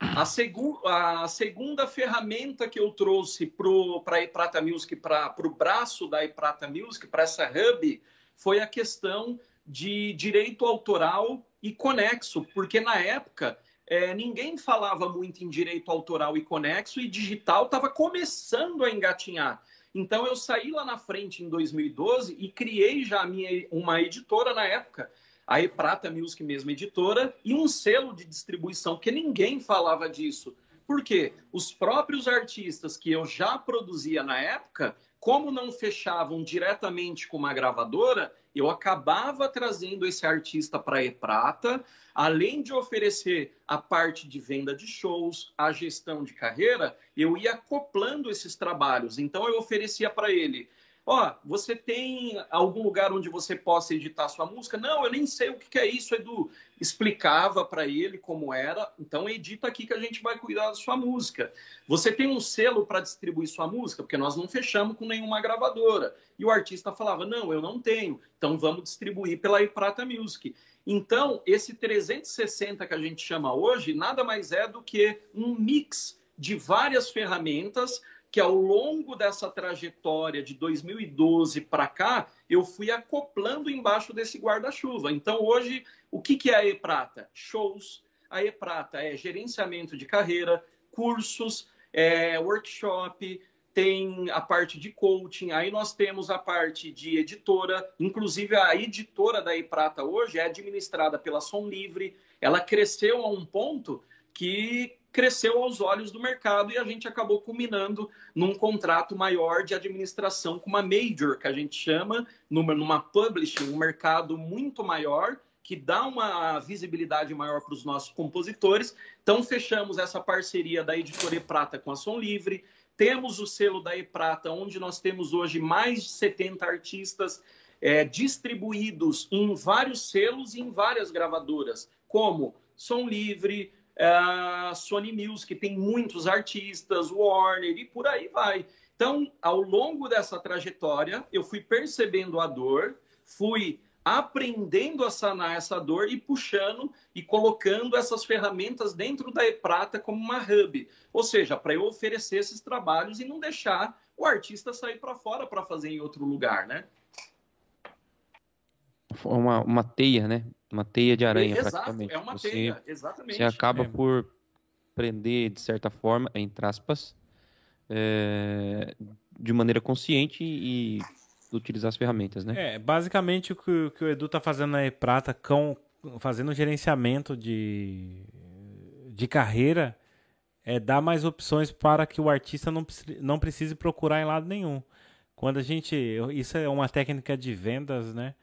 A, segu a segunda ferramenta que eu trouxe para a Eprata Music, para o braço da Eprata Music, para essa hub, foi a questão de direito autoral e conexo, porque na época é, ninguém falava muito em direito autoral e conexo e digital estava começando a engatinhar. Então eu saí lá na frente em 2012 e criei já minha, uma editora na época, a E-Prata Music mesmo editora, e um selo de distribuição, que ninguém falava disso. Por quê? Os próprios artistas que eu já produzia na época, como não fechavam diretamente com uma gravadora, eu acabava trazendo esse artista para E-Prata, além de oferecer a parte de venda de shows, a gestão de carreira, eu ia acoplando esses trabalhos. Então eu oferecia para ele Ó, você tem algum lugar onde você possa editar sua música? Não, eu nem sei o que é isso, Edu. Explicava para ele como era. Então, edita aqui que a gente vai cuidar da sua música. Você tem um selo para distribuir sua música? Porque nós não fechamos com nenhuma gravadora. E o artista falava: Não, eu não tenho. Então, vamos distribuir pela iPrata Music. Então, esse 360 que a gente chama hoje nada mais é do que um mix de várias ferramentas que ao longo dessa trajetória de 2012 para cá, eu fui acoplando embaixo desse guarda-chuva. Então, hoje, o que, que é a E-Prata? Shows. A E-Prata é gerenciamento de carreira, cursos, é, workshop, tem a parte de coaching, aí nós temos a parte de editora, inclusive a editora da E-Prata hoje é administrada pela Som Livre, ela cresceu a um ponto que cresceu aos olhos do mercado e a gente acabou culminando num contrato maior de administração com uma major, que a gente chama, numa, publishing, um mercado muito maior, que dá uma visibilidade maior para os nossos compositores. Então, fechamos essa parceria da Editora Prata com a Som Livre. Temos o selo da E Prata, onde nós temos hoje mais de 70 artistas é, distribuídos em vários selos e em várias gravadoras, como Som Livre, a é, Sony Music tem muitos artistas, Warner e por aí vai. Então, ao longo dessa trajetória, eu fui percebendo a dor, fui aprendendo a sanar essa dor e puxando e colocando essas ferramentas dentro da E-Prata como uma hub. Ou seja, para eu oferecer esses trabalhos e não deixar o artista sair para fora para fazer em outro lugar, né?
Uma, uma teia, né? Uma teia de aranha,
Exato,
praticamente.
É uma você, teia, exatamente.
Você acaba é. por prender, de certa forma, entre aspas, é, de maneira consciente e utilizar as ferramentas, né?
É, basicamente o que, o, que o Edu tá fazendo na E-Prata, com, fazendo gerenciamento de, de carreira, é dar mais opções para que o artista não, não precise procurar em lado nenhum. Quando a gente. Isso é uma técnica de vendas, né?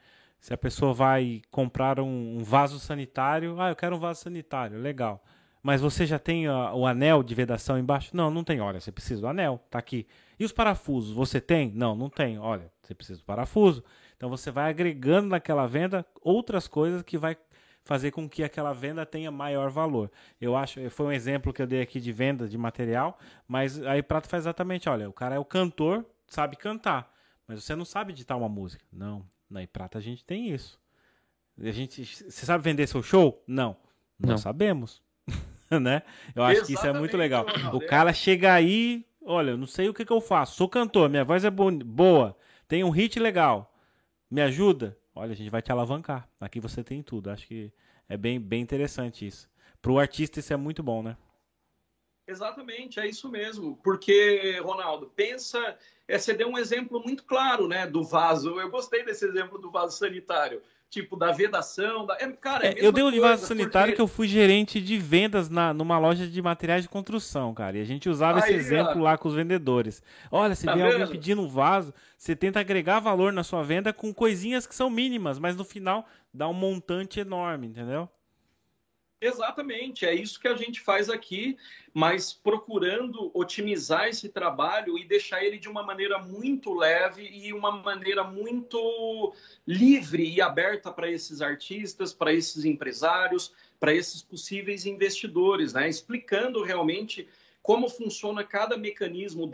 Se a pessoa vai comprar um, um, vaso sanitário, ah, eu quero um vaso sanitário, legal. Mas você já tem a, o anel de vedação embaixo? Não, não tem. Olha, você precisa do anel, tá aqui. E os parafusos, você tem? Não, não tem. Olha, você precisa do parafuso. Então você vai agregando naquela venda outras coisas que vai fazer com que aquela venda tenha maior valor. Eu acho, foi um exemplo que eu dei aqui de venda de material, mas aí Prato faz exatamente, olha, o cara é o cantor, sabe cantar, mas você não sabe editar uma música. Não, na Iprata a gente tem isso. A gente, você sabe vender seu show? Não. Não, sabemos. né? Eu acho Exatamente, que isso é muito legal. O cara chega aí, olha, não sei o que, que eu faço. Sou cantor, minha voz é boa, tem um hit legal. Me ajuda? Olha, a gente vai te alavancar. Aqui você tem tudo. Acho que é bem, bem interessante isso. Para o artista isso é muito bom, né?
Exatamente, é isso mesmo. Porque, Ronaldo, pensa é, você deu um exemplo muito claro, né, do vaso. Eu gostei desse exemplo do vaso sanitário. Tipo, da vedação. Da... É, cara, é,
é eu dei de vaso sanitário porque... que eu fui gerente de vendas na, numa loja de materiais de construção, cara. E a gente usava Aí, esse exemplo lá com os vendedores. Olha, se tá vê alguém pedindo um vaso, você tenta agregar valor na sua venda com coisinhas que são mínimas, mas no final dá um montante enorme, entendeu?
Exatamente, é isso que a gente faz aqui, mas procurando otimizar esse trabalho e deixar ele de uma maneira muito leve e uma maneira muito livre e aberta para esses artistas, para esses empresários, para esses possíveis investidores, né? explicando realmente como funciona cada mecanismo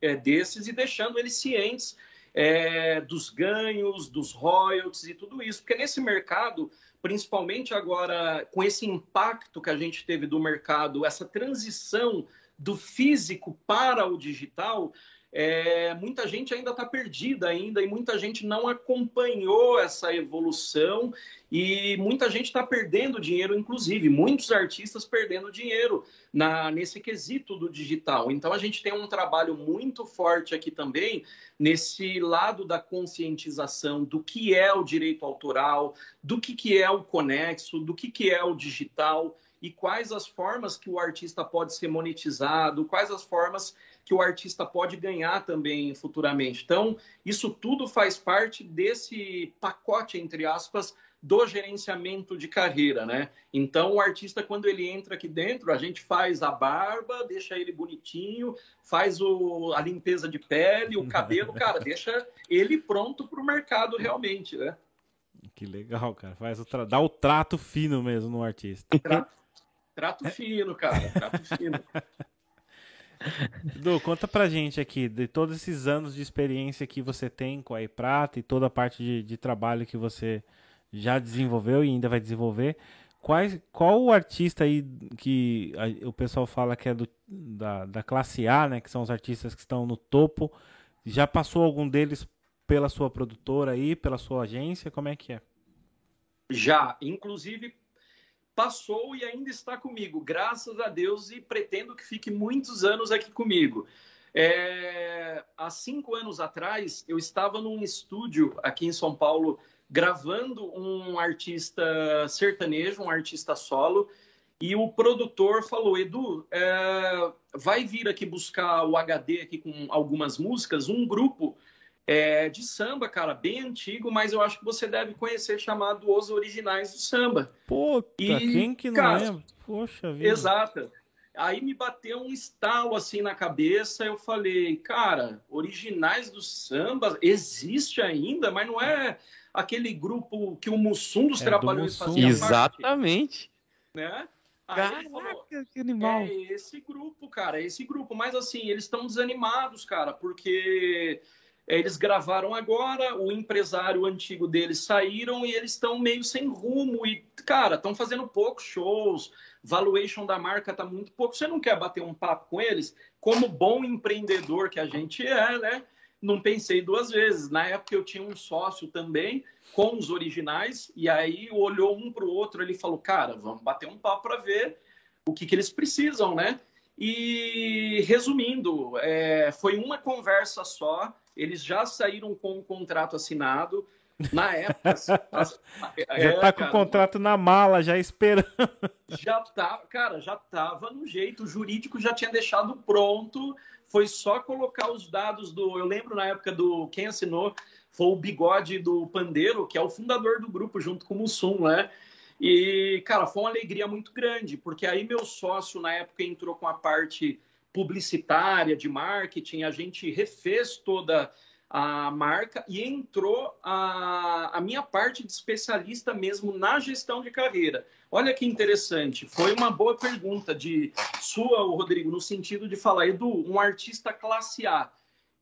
é, desses e deixando eles cientes é, dos ganhos, dos royalties e tudo isso, porque nesse mercado principalmente agora com esse impacto que a gente teve do mercado, essa transição do físico para o digital, é, muita gente ainda está perdida ainda e muita gente não acompanhou essa evolução e muita gente está perdendo dinheiro, inclusive muitos artistas perdendo dinheiro na, nesse quesito do digital. Então a gente tem um trabalho muito forte aqui também nesse lado da conscientização do que é o direito autoral, do que, que é o conexo, do que, que é o digital e quais as formas que o artista pode ser monetizado, quais as formas que o artista pode ganhar também futuramente. Então, isso tudo faz parte desse pacote, entre aspas, do gerenciamento de carreira, né? Então, o artista, quando ele entra aqui dentro, a gente faz a barba, deixa ele bonitinho, faz o, a limpeza de pele, o cabelo, cara, deixa ele pronto para o mercado realmente, né?
Que legal, cara. Faz o tra... Dá o trato fino mesmo no artista.
Trato, trato fino, cara. Trato fino.
Du, conta pra gente aqui, de todos esses anos de experiência que você tem com a E-Prata e toda a parte de, de, trabalho que você já desenvolveu e ainda vai desenvolver, quais, qual o artista aí que a, o pessoal fala que é do, da, da classe A, né, que são os artistas que estão no topo, já passou algum deles pela sua produtora aí, pela sua agência, como é que é?
Já, inclusive passou e ainda está comigo, graças a Deus, e pretendo que fique muitos anos aqui comigo. É, há cinco anos atrás, eu estava num estúdio aqui em São Paulo gravando um artista sertanejo, um artista solo, e o produtor falou: Edu, é, vai vir aqui buscar o HD aqui com algumas músicas, um grupo é, de samba, cara, bem antigo, mas eu acho que você deve conhecer, chamado Os Originais do Samba.
Puta, e, quem que não cara, lembra? Poxa vida.
Exato. Aí me bateu um estalo assim na cabeça, eu falei, cara, Originais do Samba existe ainda, mas não é aquele grupo que o Mussum dos é, Trapalhões
do fazia Exatamente.
Parte, né?
Caraca, falou, que animal.
É esse grupo, cara, é esse grupo. Mas assim, eles estão desanimados, cara, porque eles gravaram agora, o empresário antigo deles saíram e eles estão meio sem rumo e, cara, estão fazendo poucos shows, valuation da marca tá muito pouco. Você não quer bater um papo com eles? Como bom empreendedor que a gente é, né? Não pensei duas vezes. Na época eu tinha um sócio também com os originais e aí olhou um para o outro, ele falou: "Cara, vamos bater um papo para ver o que, que eles precisam, né?" E resumindo, é, foi uma conversa só eles já saíram com o contrato assinado. Na época.
As, é, já tá com cara, o contrato na mala, já esperando.
Já tá, cara, já tava no jeito. O jurídico já tinha deixado pronto. Foi só colocar os dados do. Eu lembro na época do. Quem assinou foi o bigode do Pandeiro, que é o fundador do grupo, junto com o Mussum, né? E, cara, foi uma alegria muito grande, porque aí meu sócio, na época, entrou com a parte publicitária, de marketing, a gente refez toda a marca e entrou a, a minha parte de especialista mesmo na gestão de carreira. Olha que interessante, foi uma boa pergunta de sua, Rodrigo, no sentido de falar, Edu, um artista classe A.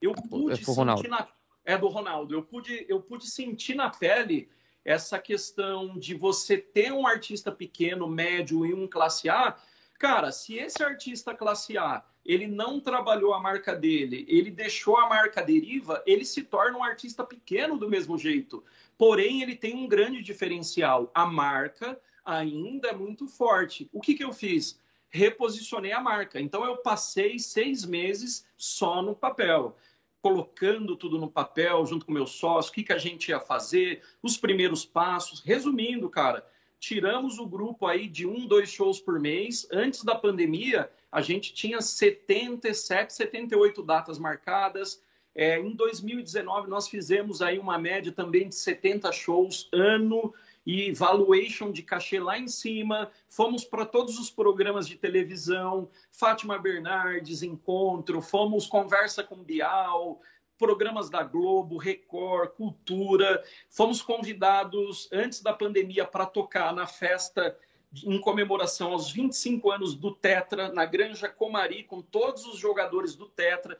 Eu pude é sentir na, é do Ronaldo, eu pude, eu pude sentir na pele essa questão de você ter um artista pequeno, médio e um classe A. Cara, se esse artista classe A ele não trabalhou a marca dele, ele deixou a marca deriva, ele se torna um artista pequeno do mesmo jeito. Porém, ele tem um grande diferencial. A marca ainda é muito forte. O que, que eu fiz? Reposicionei a marca. Então, eu passei seis meses só no papel colocando tudo no papel junto com meu sócio, o que, que a gente ia fazer, os primeiros passos. Resumindo, cara, tiramos o grupo aí de um, dois shows por mês. Antes da pandemia, a gente tinha 77, 78 datas marcadas. É, em 2019, nós fizemos aí uma média também de 70 shows ano. e valuation de cachê lá em cima. Fomos para todos os programas de televisão, Fátima Bernardes, Encontro, fomos Conversa com Bial, programas da Globo, Record, Cultura. Fomos convidados antes da pandemia para tocar na festa em comemoração aos 25 anos do Tetra, na Granja Comari, com todos os jogadores do Tetra.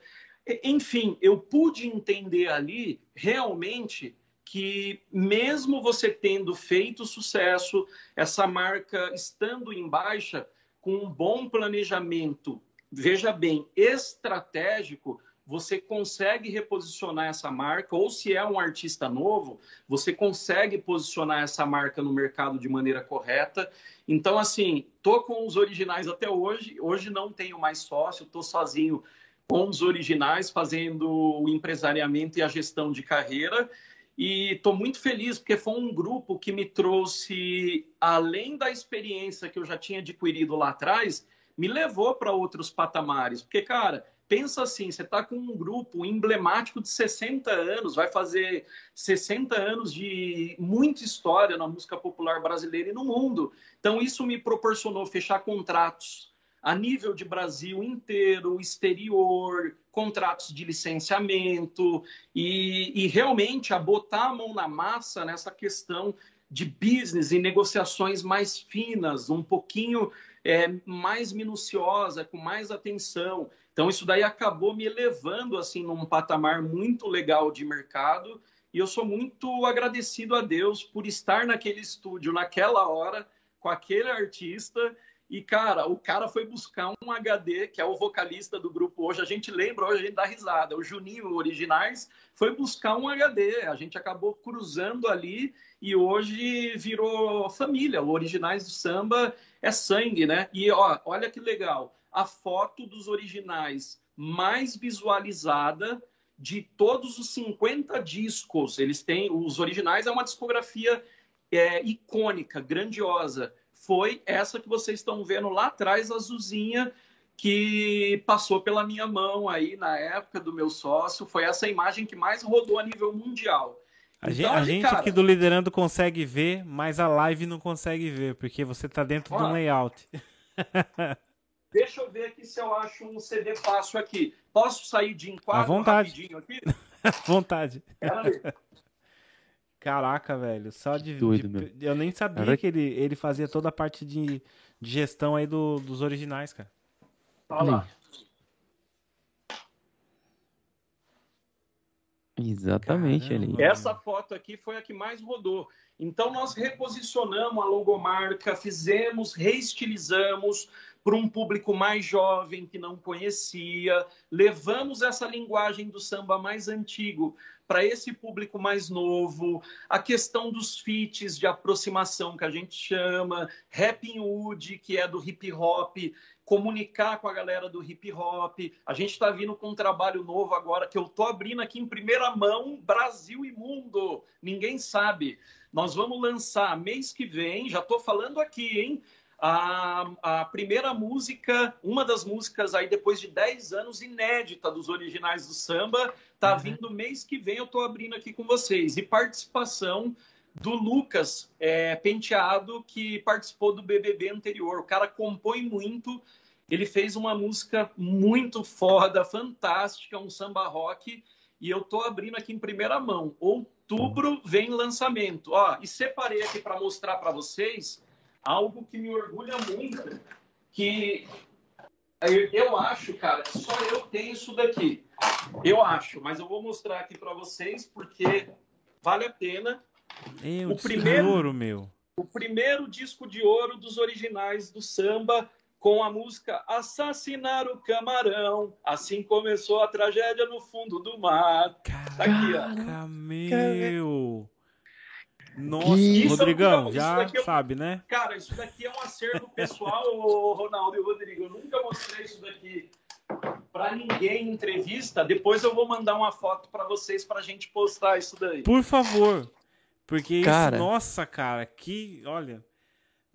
Enfim, eu pude entender ali realmente que, mesmo você tendo feito sucesso, essa marca estando em baixa, com um bom planejamento, veja bem, estratégico, você consegue reposicionar essa marca, ou se é um artista novo, você consegue posicionar essa marca no mercado de maneira correta. Então, assim, tô com os originais até hoje. Hoje não tenho mais sócio, tô sozinho com os originais, fazendo o empresariamento e a gestão de carreira. E estou muito feliz porque foi um grupo que me trouxe, além da experiência que eu já tinha adquirido lá atrás, me levou para outros patamares. Porque, cara, pensa assim, você está com um grupo emblemático de 60 anos, vai fazer 60 anos de muita história na música popular brasileira e no mundo. Então, isso me proporcionou fechar contratos a nível de Brasil inteiro, exterior, contratos de licenciamento e, e realmente a botar a mão na massa nessa questão de business e negociações mais finas, um pouquinho é, mais minuciosa, com mais atenção. Então, isso daí acabou me elevando assim num patamar muito legal de mercado. E eu sou muito agradecido a Deus por estar naquele estúdio, naquela hora, com aquele artista. E, cara, o cara foi buscar um HD, que é o vocalista do grupo hoje. A gente lembra, hoje a gente dá risada. O Juninho Originais foi buscar um HD. A gente acabou cruzando ali e hoje virou família. O Originais do Samba é sangue, né? E, ó, olha que legal a foto dos originais mais visualizada de todos os 50 discos. Eles têm os originais é uma discografia é, icônica, grandiosa. Foi essa que vocês estão vendo lá atrás, azulzinha, que passou pela minha mão aí na época do meu sócio. Foi essa imagem que mais rodou a nível mundial.
A então, gente, a gente cara... aqui do Liderando consegue ver, mas a live não consegue ver, porque você está dentro ó, de um layout.
Deixa eu ver aqui se eu acho um CD fácil aqui. Posso sair de enquadro
à vontade.
rapidinho aqui?
vontade. Caraca, velho. Só de, Doido, de eu nem sabia Caraca. que ele, ele fazia toda a parte de, de gestão aí do, dos originais, cara.
Olha lá.
Exatamente,
Caramba. ali. Essa foto aqui foi a que mais rodou. Então nós reposicionamos a logomarca, fizemos, reestilizamos, para um público mais jovem que não conhecia, levamos essa linguagem do samba mais antigo para esse público mais novo, a questão dos feats de aproximação que a gente chama, rapping wood, que é do hip hop, comunicar com a galera do hip hop. A gente está vindo com um trabalho novo agora que eu tô abrindo aqui em primeira mão, Brasil e mundo. Ninguém sabe. Nós vamos lançar mês que vem, já estou falando aqui, hein? A, a, primeira música, uma das músicas aí depois de 10 anos inédita dos originais do samba, tá uhum. vindo mês que vem, eu tô abrindo aqui com vocês. E participação do Lucas é, Penteado, que participou do BBB anterior. O cara compõe muito, ele fez uma música muito foda, fantástica, um samba rock, e eu tô abrindo aqui em primeira mão. Outubro vem lançamento. Ó, e separei aqui para mostrar para vocês algo que me orgulha muito, que eu acho, cara, só eu tenho isso daqui. Eu acho, mas eu vou mostrar aqui para vocês porque vale a pena.
É o primeiro ouro, meu.
O primeiro disco de ouro dos originais do samba com a música Assassinar o Camarão. Assim começou a tragédia no fundo do mar.
Caraca, tá aqui, ó. meu. Nossa, Rodrigão, é já é sabe, né?
Cara, isso daqui é um acervo pessoal, Ronaldo e Rodrigo. Eu nunca mostrei isso daqui para ninguém em entrevista. Depois eu vou mandar uma foto para vocês para a gente postar isso daí.
Por favor. Porque cara, isso, nossa, cara, que, olha,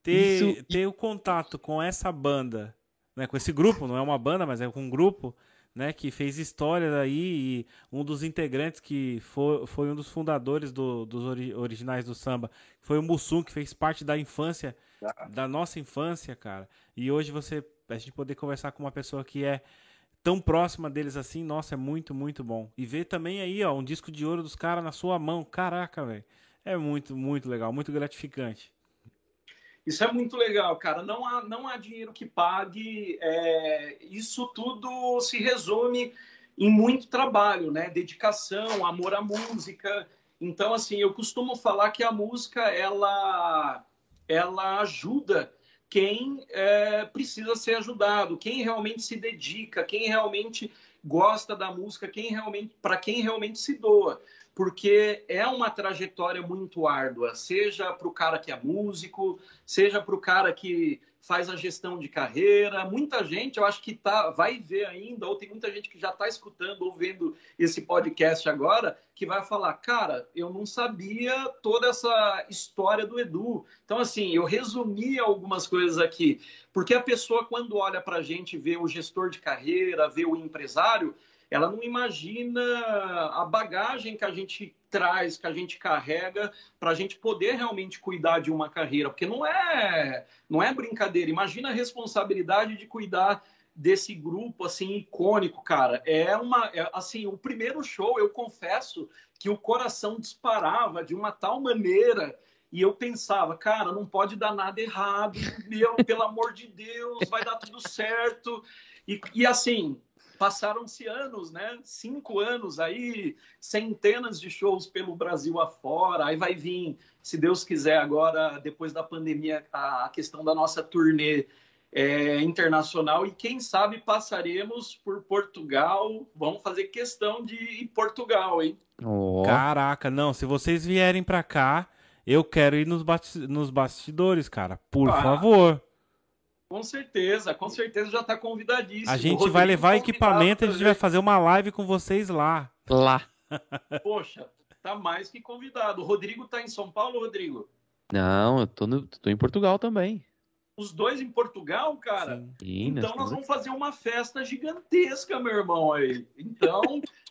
ter, isso... ter o contato com essa banda, né, com esse grupo, não é uma banda, mas é com um grupo, né, que fez história aí e um dos integrantes que foi, foi um dos fundadores do, dos ori originais do samba, foi o Mussum, que fez parte da infância, ah. da nossa infância, cara. E hoje você, a gente poder conversar com uma pessoa que é tão próxima deles assim, nossa, é muito, muito bom. E ver também aí, ó, um disco de ouro dos caras na sua mão, caraca, velho. É muito, muito legal, muito gratificante.
Isso é muito legal, cara. Não há, não há dinheiro que pague. É, isso tudo se resume em muito trabalho, né? Dedicação, amor à música. Então, assim, eu costumo falar que a música ela, ela ajuda quem é, precisa ser ajudado, quem realmente se dedica, quem realmente gosta da música, quem realmente para quem realmente se doa porque é uma trajetória muito árdua, seja para o cara que é músico, seja para o cara que faz a gestão de carreira. Muita gente, eu acho que tá, vai ver ainda, ou tem muita gente que já está escutando ou vendo esse podcast agora, que vai falar: cara, eu não sabia toda essa história do Edu. Então, assim, eu resumi algumas coisas aqui, porque a pessoa, quando olha para a gente, vê o gestor de carreira, vê o empresário ela não imagina a bagagem que a gente traz, que a gente carrega para a gente poder realmente cuidar de uma carreira, porque não é não é brincadeira. Imagina a responsabilidade de cuidar desse grupo assim icônico, cara. É uma é, assim, o primeiro show, eu confesso que o coração disparava de uma tal maneira e eu pensava, cara, não pode dar nada errado, meu, pelo amor de Deus, vai dar tudo certo. E, e assim, passaram-se anos, né? Cinco anos aí, centenas de shows pelo Brasil afora. Aí vai vir, se Deus quiser, agora, depois da pandemia, a, questão da nossa turnê é, internacional. E quem sabe passaremos por Portugal. Vamos fazer questão de ir Portugal, hein?
Oh. Caraca, não. Se vocês vierem para cá, eu quero ir nos, nos bastidores, cara. Por ah. favor.
Com certeza, com certeza já está convidadíssimo.
A gente vai levar equipamento e a gente vai fazer uma live com vocês lá.
Lá.
Poxa, tá mais que convidado. O Rodrigo tá em São Paulo, Rodrigo?
Não, eu tô, no, tô em Portugal também.
Os dois em Portugal, cara? Sim. então nós vamos fazer uma festa gigantesca, meu irmão aí. Então,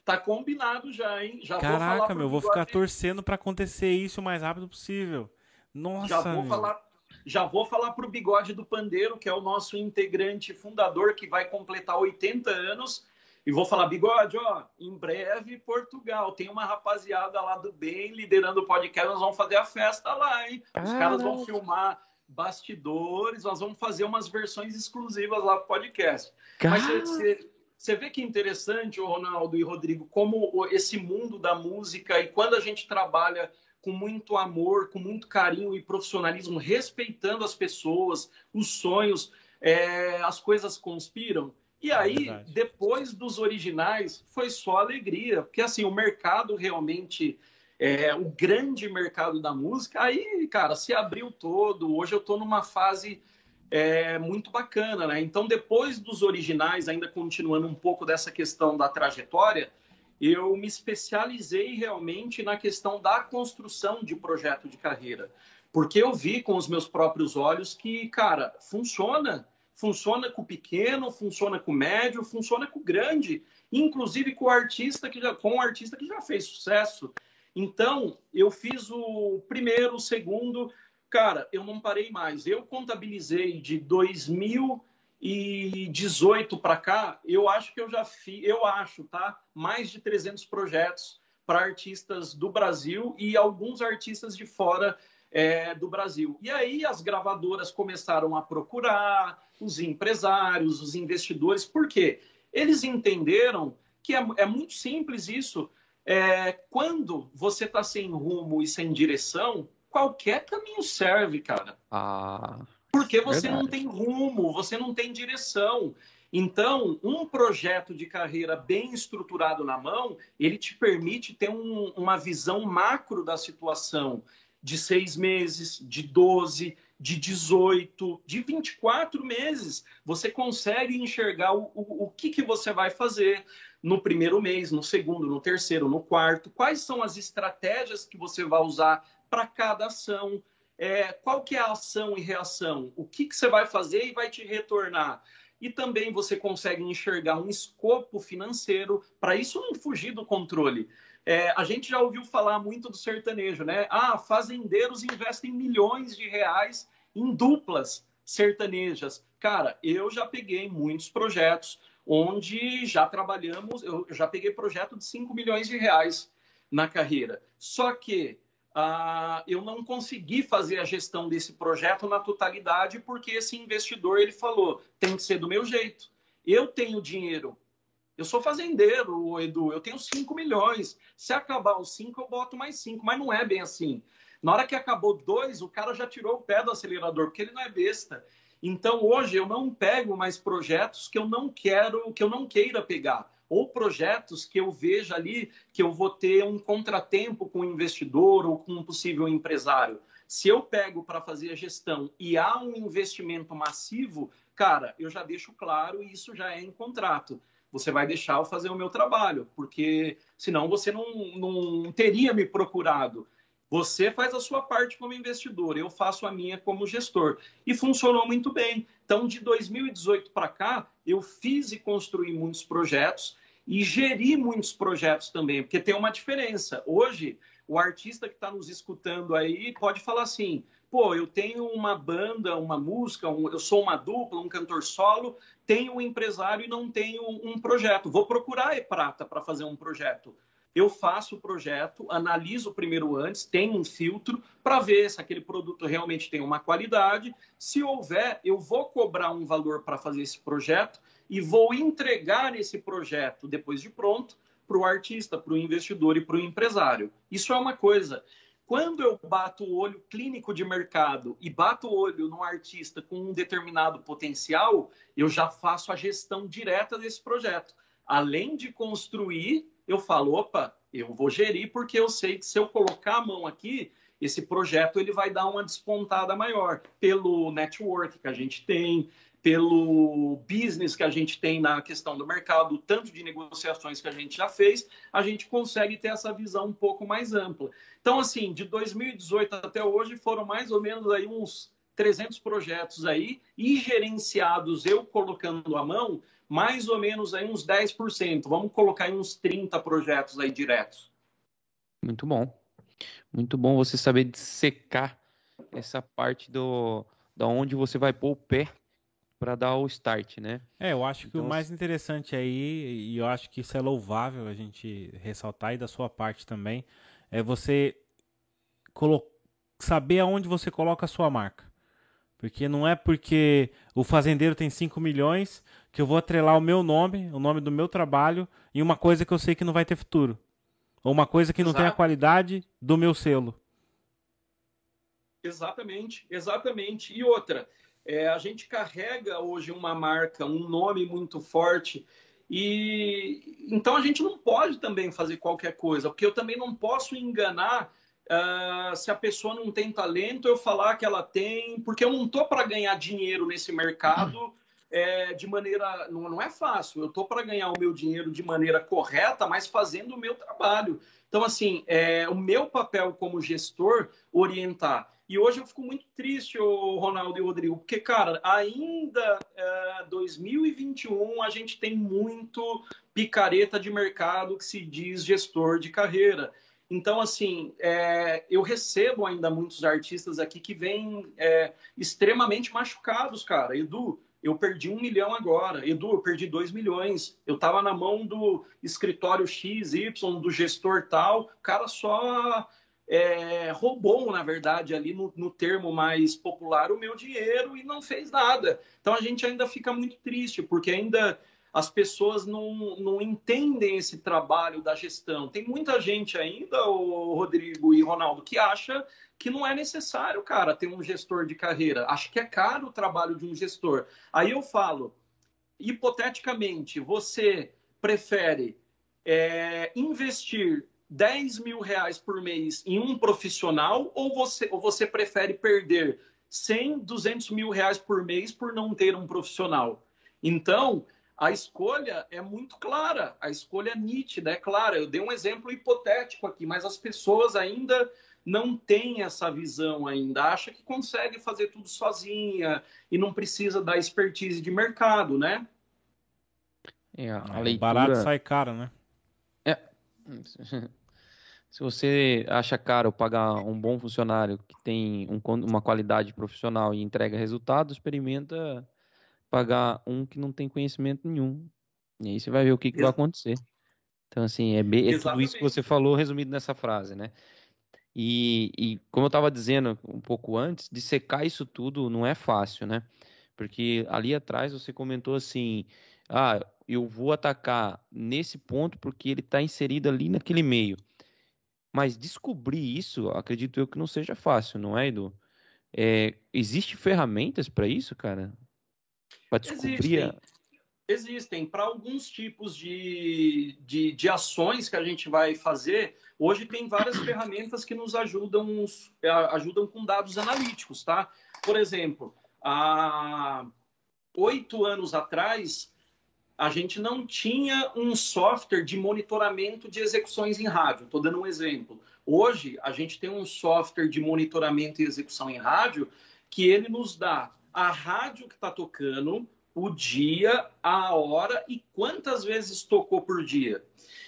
tá combinado já, hein? Já
Caraca, vou meu, vou ficar torcendo para acontecer isso o mais rápido possível. Nossa,
já vou
meu.
falar já vou falar para o Bigode do Pandeiro, que é o nosso integrante fundador, que vai completar 80 anos. E vou falar, Bigode, ó, em breve Portugal. Tem uma rapaziada lá do bem liderando o podcast. Nós vamos fazer a festa lá, hein? Os ah, caras vão filmar bastidores, nós vamos fazer umas versões exclusivas lá pro podcast. Mas você, você vê que interessante, Ronaldo e Rodrigo, como esse mundo da música e quando a gente trabalha com muito amor, com muito carinho e profissionalismo, respeitando as pessoas, os sonhos, é, as coisas conspiram. E aí, é depois dos originais, foi só alegria, porque assim, o mercado realmente, é, o grande mercado da música, aí, cara, se abriu todo. Hoje eu estou numa fase é, muito bacana, né? Então, depois dos originais, ainda continuando um pouco dessa questão da trajetória, eu me especializei realmente na questão da construção de projeto de carreira. Porque eu vi com os meus próprios olhos que, cara, funciona. Funciona com o pequeno, funciona com o médio, funciona com o grande, inclusive com o artista que já, com o artista que já fez sucesso. Então, eu fiz o primeiro, o segundo, cara, eu não parei mais. Eu contabilizei de 2000 e 18 para cá, eu acho que eu já fiz, eu acho, tá? Mais de 300 projetos para artistas do Brasil e alguns artistas de fora é, do Brasil. E aí as gravadoras começaram a procurar os empresários, os investidores, por quê? Eles entenderam que é, é muito simples isso. É, quando você está sem rumo e sem direção, qualquer caminho serve, cara.
Ah.
Porque você Verdade. não tem rumo, você não tem direção. Então, um projeto de carreira bem estruturado na mão, ele te permite ter um, uma visão macro da situação de seis meses, de 12, de 18, de 24 meses. Você consegue enxergar o, o, o que, que você vai fazer no primeiro mês, no segundo, no terceiro, no quarto, quais são as estratégias que você vai usar para cada ação é, qual que é a ação e reação? O que, que você vai fazer e vai te retornar? e também você consegue enxergar um escopo financeiro para isso não fugir do controle. É, a gente já ouviu falar muito do sertanejo, né? Ah, fazendeiros investem milhões de reais em duplas sertanejas. Cara, eu já peguei muitos projetos onde já trabalhamos, eu já peguei projeto de 5 milhões de reais na carreira. Só que uh, eu não consegui fazer a gestão desse projeto na totalidade porque esse investidor ele falou tem que ser do meu jeito. Eu tenho dinheiro. Eu sou fazendeiro, Edu. Eu tenho 5 milhões. Se acabar os 5, eu boto mais 5. Mas não é bem assim. Na hora que acabou dois, o cara já tirou o pé do acelerador, porque ele não é besta. Então hoje eu não pego mais projetos que eu não quero, que eu não queira pegar, ou projetos que eu veja ali que eu vou ter um contratempo com o investidor ou com um possível empresário. Se eu pego para fazer a gestão e há um investimento massivo, cara, eu já deixo claro e isso já é em contrato. Você vai deixar eu fazer o meu trabalho, porque senão você não, não teria me procurado. Você faz a sua parte como investidor, eu faço a minha como gestor. E funcionou muito bem. Então, de 2018 para cá, eu fiz e construí muitos projetos e geri muitos projetos também, porque tem uma diferença. Hoje, o artista que está nos escutando aí pode falar assim: pô, eu tenho uma banda, uma música, um, eu sou uma dupla, um cantor solo, tenho um empresário e não tenho um projeto. Vou procurar a E-Prata para fazer um projeto eu faço o projeto, analiso primeiro antes, tenho um filtro para ver se aquele produto realmente tem uma qualidade. Se houver, eu vou cobrar um valor para fazer esse projeto e vou entregar esse projeto depois de pronto para o artista, para o investidor e para o empresário. Isso é uma coisa. Quando eu bato o olho clínico de mercado e bato o olho no artista com um determinado potencial, eu já faço a gestão direta desse projeto. Além de construir eu falo, opa, eu vou gerir porque eu sei que se eu colocar a mão aqui, esse projeto ele vai dar uma despontada maior pelo network que a gente tem, pelo business que a gente tem na questão do mercado, tanto de negociações que a gente já fez, a gente consegue ter essa visão um pouco mais ampla. Então, assim, de 2018 até hoje foram mais ou menos aí uns 300 projetos aí e gerenciados eu colocando a mão mais ou menos aí uns 10%. Vamos colocar aí uns 30 projetos aí diretos.
Muito bom. Muito bom você saber secar essa parte do da onde você vai pôr o pé para dar o start, né?
É, eu acho que o então, mais interessante aí, e eu acho que isso é louvável a gente ressaltar e da sua parte também, é você saber aonde você coloca a sua marca. Porque não é porque o fazendeiro tem 5 milhões que eu vou atrelar o meu nome, o nome do meu trabalho, em uma coisa que eu sei que não vai ter futuro. Ou uma coisa que não Exato. tem a qualidade do meu selo.
Exatamente, exatamente. E outra, é, a gente carrega hoje uma marca, um nome muito forte. E então a gente não pode também fazer qualquer coisa, porque eu também não posso enganar Uh, se a pessoa não tem talento, eu falar que ela tem, porque eu não tô para ganhar dinheiro nesse mercado é, de maneira. Não, não é fácil, eu tô para ganhar o meu dinheiro de maneira correta, mas fazendo o meu trabalho. Então, assim, é, o meu papel como gestor orientar. E hoje eu fico muito triste, Ronaldo e Rodrigo, porque, cara, ainda é, 2021 a gente tem muito picareta de mercado que se diz gestor de carreira. Então, assim, é, eu recebo ainda muitos artistas aqui que vêm é, extremamente machucados, cara. Edu, eu perdi um milhão agora. Edu, eu perdi dois milhões. Eu estava na mão do escritório XY, do gestor tal. O cara só é, roubou, na verdade, ali no, no, termo mais popular, o meu dinheiro e não fez nada. Então a gente ainda fica muito triste, porque ainda as pessoas não, não entendem esse trabalho da gestão. Tem muita gente ainda, o Rodrigo e Ronaldo, que acha que não é necessário, cara, ter um gestor de carreira. Acho que é caro o trabalho de um gestor. Aí eu falo, hipoteticamente, você prefere é, investir 10 mil reais por mês em um profissional ou você, ou você prefere perder 100, 200 mil reais por mês por não ter um profissional? Então, a escolha é muito clara, a escolha é nítida, é clara. Eu dei um exemplo hipotético aqui, mas as pessoas ainda não tem essa visão ainda, acha que consegue fazer tudo sozinha e não precisa da expertise de mercado, né?
É, a é, leitura... Barato sai caro, né?
É. Se você acha caro pagar um bom funcionário que tem um, uma qualidade profissional e entrega resultado, experimenta pagar um que não tem conhecimento nenhum. E aí você vai ver o que, que vai acontecer. Então, assim, é, bem, é tudo isso que você falou resumido nessa frase, né? E, e como eu estava dizendo um pouco antes, de secar isso tudo não é fácil, né? Porque ali atrás você comentou assim: ah, eu vou atacar nesse ponto porque ele está inserido ali naquele meio. Mas descobrir isso, acredito eu que não seja fácil, não é, Edu? É, Existem ferramentas para isso, cara? Para descobrir.
Existem. Existem. Para alguns tipos de, de, de, ações que a gente vai fazer, hoje tem várias ferramentas que nos ajudam, é, ajudam com dados analíticos, tá? Por exemplo, há oito anos atrás, a gente não tinha um software de monitoramento de execuções em rádio. Estou dando um exemplo. Hoje, a gente tem um software de monitoramento e execução em rádio que ele nos dá a rádio que está tocando, o dia, a hora e quantas vezes tocou por dia.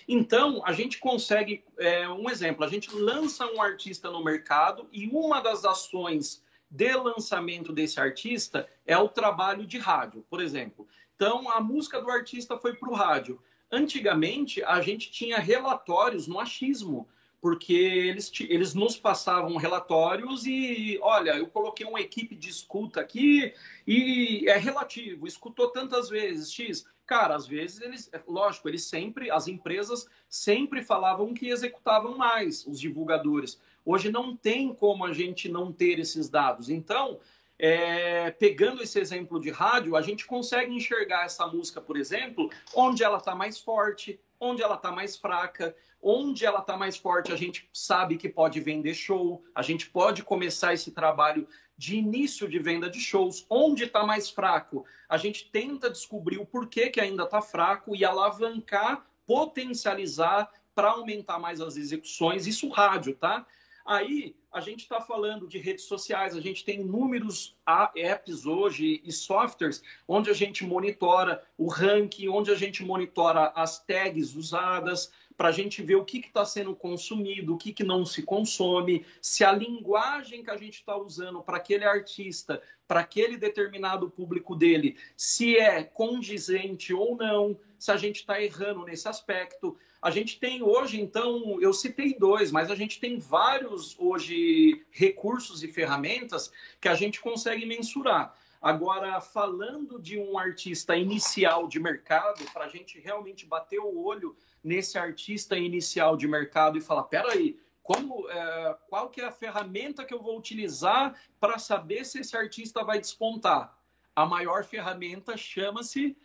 Então, a gente consegue, é, um exemplo, a gente lança um artista no mercado e uma das ações de lançamento desse artista é o trabalho de rádio, por exemplo. Então, a música do artista foi para o rádio. Antigamente, a gente tinha relatórios no achismo, porque eles, eles nos passavam relatórios e, olha, eu coloquei uma equipe de escuta aqui e é relativo, escutou tantas vezes, X. Cara, às vezes eles, é lógico, eles sempre, as empresas sempre falavam que executavam mais, os divulgadores. Hoje não tem como a gente não ter esses dados. Então, é, pegando esse exemplo de rádio, a gente consegue enxergar essa música, por exemplo, onde ela está mais forte, onde ela está mais fraca. Onde ela está mais forte, a gente sabe que pode vender show, a gente pode começar esse trabalho de início de venda de shows. Onde está mais fraco, a gente tenta descobrir o porquê que ainda está fraco e alavancar, potencializar para aumentar mais as execuções. Isso rádio, tá? Aí a gente está falando de redes sociais, a gente tem inúmeros apps hoje e softwares onde a gente monitora o ranking, onde a gente monitora as tags usadas, para a gente ver o que está sendo consumido, o que, que não se consome, se a linguagem que a gente está usando para aquele artista, para aquele determinado público dele, se é condizente ou não, se a gente está errando nesse aspecto. A gente tem hoje, então, eu citei dois, mas a gente tem vários hoje recursos e ferramentas que a gente consegue mensurar. Agora, falando de um artista inicial de mercado, para a gente realmente bater o olho nesse artista inicial de mercado e falar, peraí, como, é, qual que é a ferramenta que eu vou utilizar para saber se esse artista vai despontar? A maior ferramenta chama-se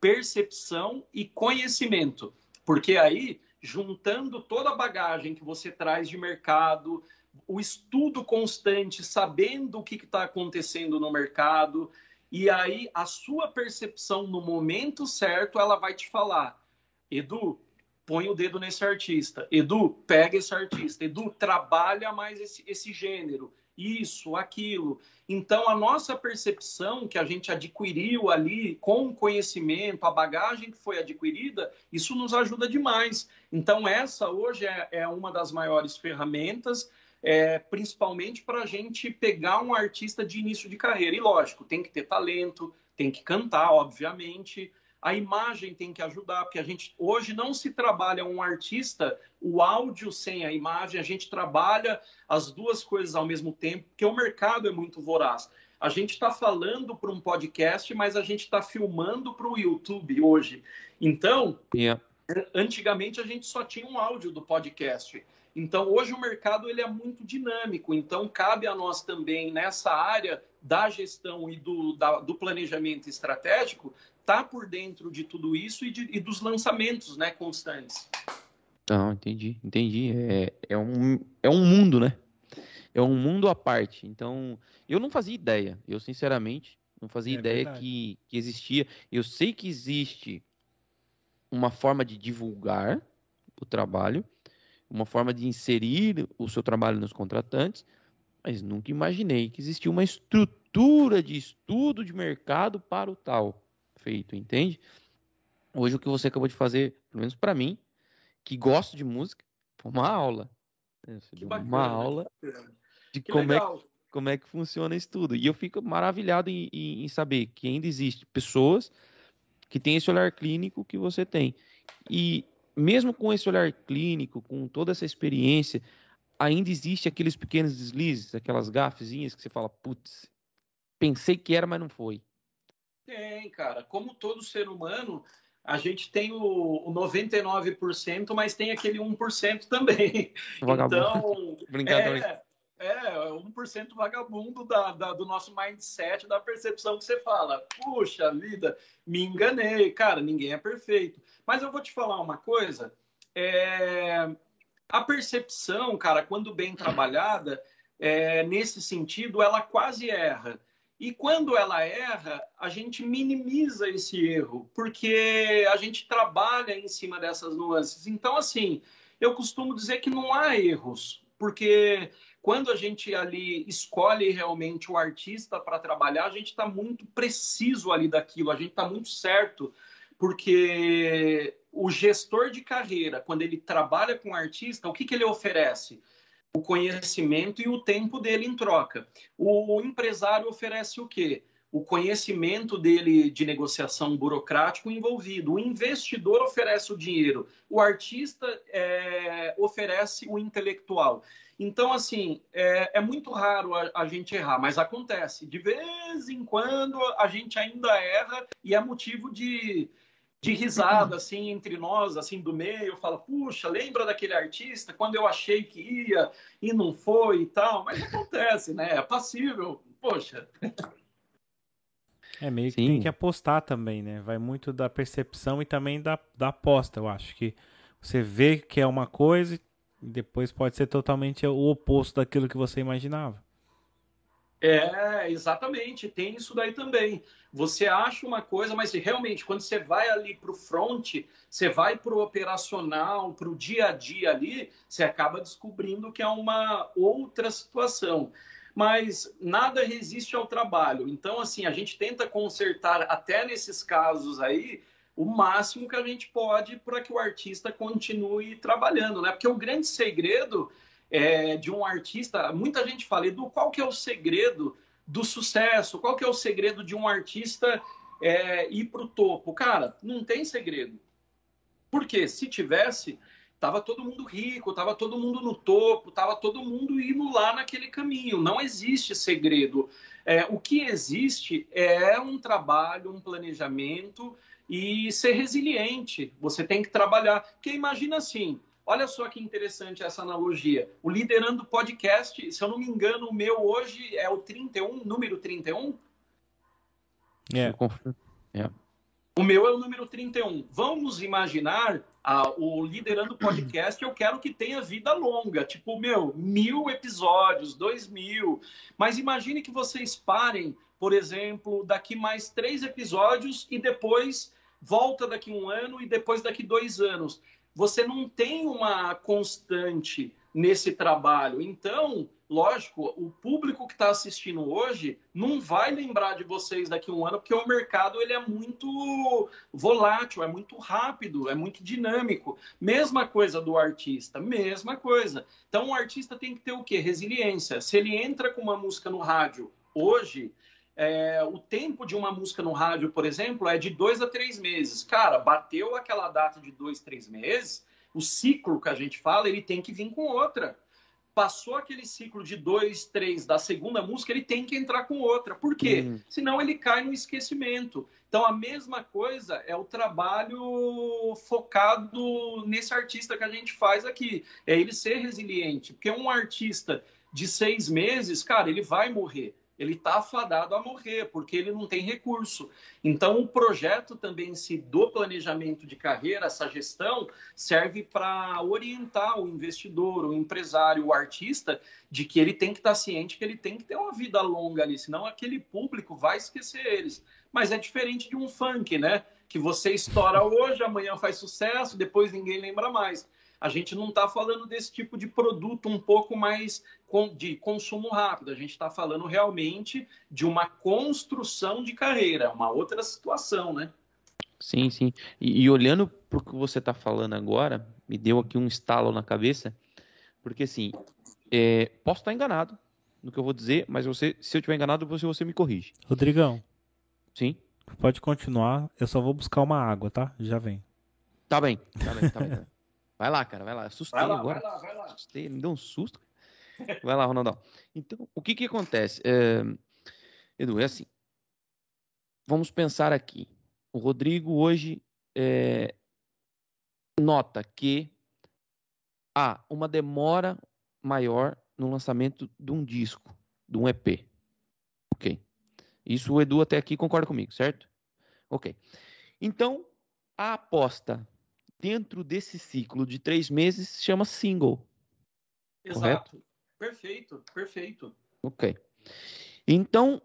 percepção e conhecimento. Porque aí, juntando toda a bagagem que você traz de mercado, o estudo constante, sabendo o que está acontecendo no mercado, e aí a sua percepção no momento certo, ela vai te falar: Edu, põe o dedo nesse artista. Edu, pega esse artista. Edu, trabalha mais esse, esse gênero isso, aquilo. Então, a nossa percepção que a gente adquiriu ali com o conhecimento, a bagagem que foi adquirida, isso nos ajuda demais. Então, essa hoje é, é uma das maiores ferramentas, é, principalmente para a gente pegar um artista de início de carreira. E, lógico, tem que ter talento, tem que cantar, obviamente, a imagem tem que ajudar, porque a gente hoje não se trabalha um artista, o áudio sem a imagem, a gente trabalha as duas coisas ao mesmo tempo, porque o mercado é muito voraz. A gente está falando para um podcast, mas a gente está filmando para o YouTube hoje. Então, yeah. antigamente a gente só tinha um áudio do podcast. Então, hoje o mercado ele é muito dinâmico. Então, cabe a nós também, nessa área da gestão e do, da, do planejamento estratégico, tá por dentro de tudo isso e, de, e dos lançamentos né, constantes.
Não, entendi, entendi. É, é, um, é um mundo, né? É um mundo à parte. Então, eu não fazia ideia. Eu, sinceramente, não fazia é ideia que, que existia. Eu sei que existe uma forma de divulgar o trabalho, uma forma de inserir o seu trabalho nos contratantes, mas nunca imaginei que existia uma estrutura de estudo de mercado para o tal feito, entende? Hoje o que você acabou de fazer, pelo menos para mim, que gosto de música, foi uma aula. Bacana, uma aula de como é, que, como é que funciona isso tudo. E eu fico maravilhado em, em, em saber que ainda existe pessoas que têm esse olhar clínico que você tem. E mesmo com esse olhar clínico, com toda essa experiência, ainda existe aqueles pequenos deslizes, aquelas gafezinhas que você fala, putz, pensei que era, mas não foi.
Tem, cara. Como todo ser humano, a gente tem o, o 99%, mas tem aquele 1% também. Vagabundo. Então, é, é, 1% vagabundo da, da, do nosso mindset, da percepção que você fala. Puxa vida, me enganei. Cara, ninguém é perfeito. Mas eu vou te falar uma coisa. É, a percepção, cara, quando bem trabalhada, é, nesse sentido, ela quase erra. E quando ela erra, a gente minimiza esse erro, porque a gente trabalha em cima dessas nuances. Então, assim, eu costumo dizer que não há erros, porque quando a gente ali escolhe realmente o artista para trabalhar, a gente está muito preciso ali daquilo, a gente está muito certo, porque o gestor de carreira, quando ele trabalha com o artista, o que, que ele oferece? O conhecimento e o tempo dele em troca. O empresário oferece o quê? o conhecimento dele de negociação burocrático envolvido. O investidor oferece o dinheiro, o artista é, oferece o intelectual. Então, assim, é, é muito raro a, a, gente errar, mas acontece. De vez em quando a gente ainda erra e é motivo de, de risada, assim, entre nós, assim, do meio. Fala, puxa, lembra daquele artista quando eu achei que ia e não foi e tal? Mas acontece, né? É passível. Poxa.
É meio que Sim. tem que apostar também, né? Vai muito da percepção e também da, da aposta, eu acho. Que você vê que é uma coisa e depois pode ser totalmente o oposto daquilo que você imaginava.
É, exatamente, tem isso daí também. Você acha uma coisa, mas realmente, quando você vai ali para o front, você vai para o operacional, para o dia a dia ali, você acaba descobrindo que é uma outra situação mas nada resiste ao trabalho. Então, assim, a gente tenta consertar até nesses casos aí o máximo que a gente pode para que o artista continue trabalhando, né? Porque o grande segredo é, de um artista, muita gente fala, Edu, qual que é o segredo do sucesso? Qual que é o segredo de um artista é, ir para o topo? Cara, não tem segredo. Porque se tivesse, Tava todo mundo rico, tava todo mundo no topo, tava todo mundo indo lá naquele caminho. Não existe segredo. É, o que existe é um trabalho, um planejamento e ser resiliente. Você tem que trabalhar. Porque imagina assim, olha só que interessante essa analogia. O Liderando Podcast, se eu não me engano, o meu hoje é o 31, número 31?
É. é.
O meu é o número 31. Vamos imaginar ah, o Liderando Podcast, eu quero que tenha vida longa, tipo, meu, mil episódios, dois mil. Mas imagine que vocês parem, por exemplo, daqui mais três episódios e depois volta daqui um ano e depois daqui dois anos. Você não tem uma constante nesse trabalho. Então, lógico, o público que está assistindo hoje não vai lembrar de vocês daqui a um ano, porque o mercado ele é muito volátil, é muito rápido, é muito dinâmico. Mesma coisa do artista, mesma coisa. Então, o artista tem que ter o quê? Resiliência. Se ele entra com uma música no rádio hoje, é, o tempo de uma música no rádio, por exemplo, é de dois a três meses. Cara, bateu aquela data de dois, três meses, o ciclo que a gente fala, ele tem que vir com outra passou aquele ciclo de dois, três da segunda música, ele tem que entrar com outra. Por quê? Uhum. Senão ele cai no esquecimento. Então a mesma coisa é o trabalho focado nesse artista que a gente faz aqui. É ele ser resiliente. Porque um artista de seis meses, cara, ele vai morrer ele está afadado a morrer, porque ele não tem recurso. Então, o projeto também se do planejamento de carreira, essa gestão, serve para orientar o investidor, o empresário, o artista, de que ele tem que estar tá ciente que ele tem que ter uma vida longa ali, senão aquele público vai esquecer eles. Mas é diferente de um funk, né? Que você estoura hoje, amanhã faz sucesso, depois ninguém lembra mais. a gente não está falando desse tipo de produto um pouco mais de consumo rápido. A gente está falando realmente de uma construção de carreira, uma outra situação, né?
Sim, sim. E, e olhando para o que você está falando agora, me deu aqui um estalo na cabeça, porque assim, é, posso estar enganado no que eu vou dizer, mas você, se eu estiver enganado, você, você me corrige.
Rodrigão.
Sim.
Pode continuar, eu só vou buscar uma água, tá? Já vem.
Tá bem, tá bem, tá bem. Tá bem. Vai lá, cara, vai lá. Assustei
vai lá,
agora.
Vai lá, vai lá.
Assustei, me deu um susto. Vai lá, Ronaldão. Então, o que que acontece? É... Edu, é assim. Vamos pensar aqui. O Rodrigo hoje é... nota que há uma demora maior no lançamento de um disco, de um EP. Ok. Isso o Edu até aqui concorda comigo, certo? Ok. Então, a aposta dentro desse ciclo de três meses se chama single.
Exato.
Correto?
Perfeito, perfeito.
Ok. Então,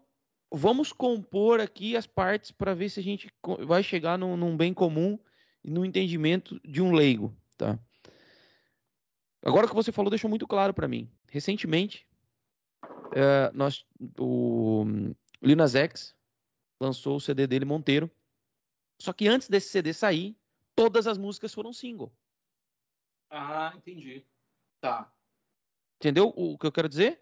vamos compor aqui as partes para ver se a gente vai chegar num, num, bem comum e no entendimento de um leigo, tá? Agora que você falou deixou muito claro para mim. Recentemente, uh, nós, o Lil Nas X lançou o CD dele Monteiro. Só que antes desse CD sair, todas as músicas foram single.
Ah, entendi. Tá.
Entendeu o que eu quero dizer?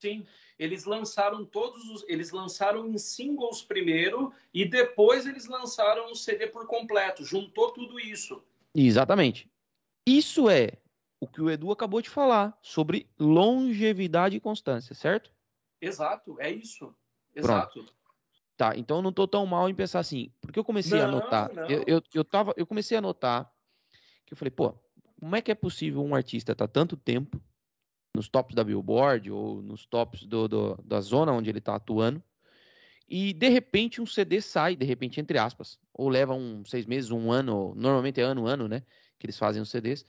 Sim. Eles lançaram todos os. Eles lançaram em singles primeiro e depois eles lançaram o CD por completo. Juntou tudo isso.
Exatamente. Isso é o que o Edu acabou de falar sobre longevidade e constância, certo?
Exato, é isso. Exato. Pronto.
Tá, então eu não tô tão mal em pensar assim, porque eu comecei não, a anotar, eu, eu, eu, tava, eu comecei a anotar que eu falei, pô, como é que é possível um artista estar tá tanto tempo nos tops da Billboard ou nos tops do, do, da zona onde ele está atuando e de repente um CD sai, de repente entre aspas, ou leva um seis meses, um ano, normalmente é ano, ano, né, que eles fazem os CDs,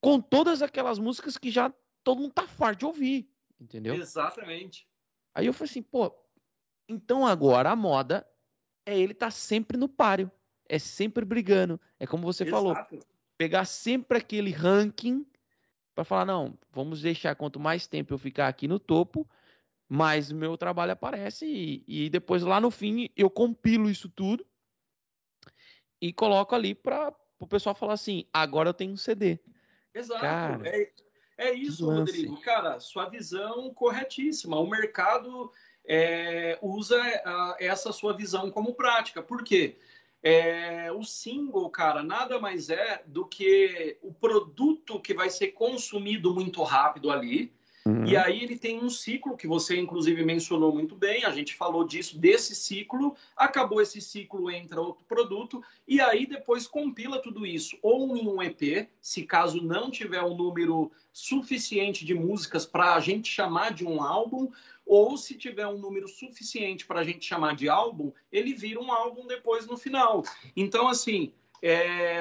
com todas aquelas músicas que já todo mundo tá farto de ouvir, entendeu?
Exatamente.
Aí eu falei assim, pô, então agora a moda é ele estar tá sempre no páreo, é sempre brigando. É como você Exato. falou, pegar sempre aquele ranking para falar não, vamos deixar quanto mais tempo eu ficar aqui no topo, mais o meu trabalho aparece e, e depois lá no fim eu compilo isso tudo e coloco ali para o pessoal falar assim, agora eu tenho um CD.
Exato. Cara, é, é isso, Rodrigo. Cara, sua visão corretíssima. O mercado é, usa a, essa sua visão como prática. Por quê? É, o single, cara, nada mais é do que o produto que vai ser consumido muito rápido ali. Uhum. E aí ele tem um ciclo que você inclusive mencionou muito bem, a gente falou disso, desse ciclo, acabou esse ciclo, entra outro produto, e aí depois compila tudo isso, ou em um EP, se caso não tiver um número suficiente de músicas para a gente chamar de um álbum, ou se tiver um número suficiente para a gente chamar de álbum, ele vira um álbum depois no final. Então, assim, é,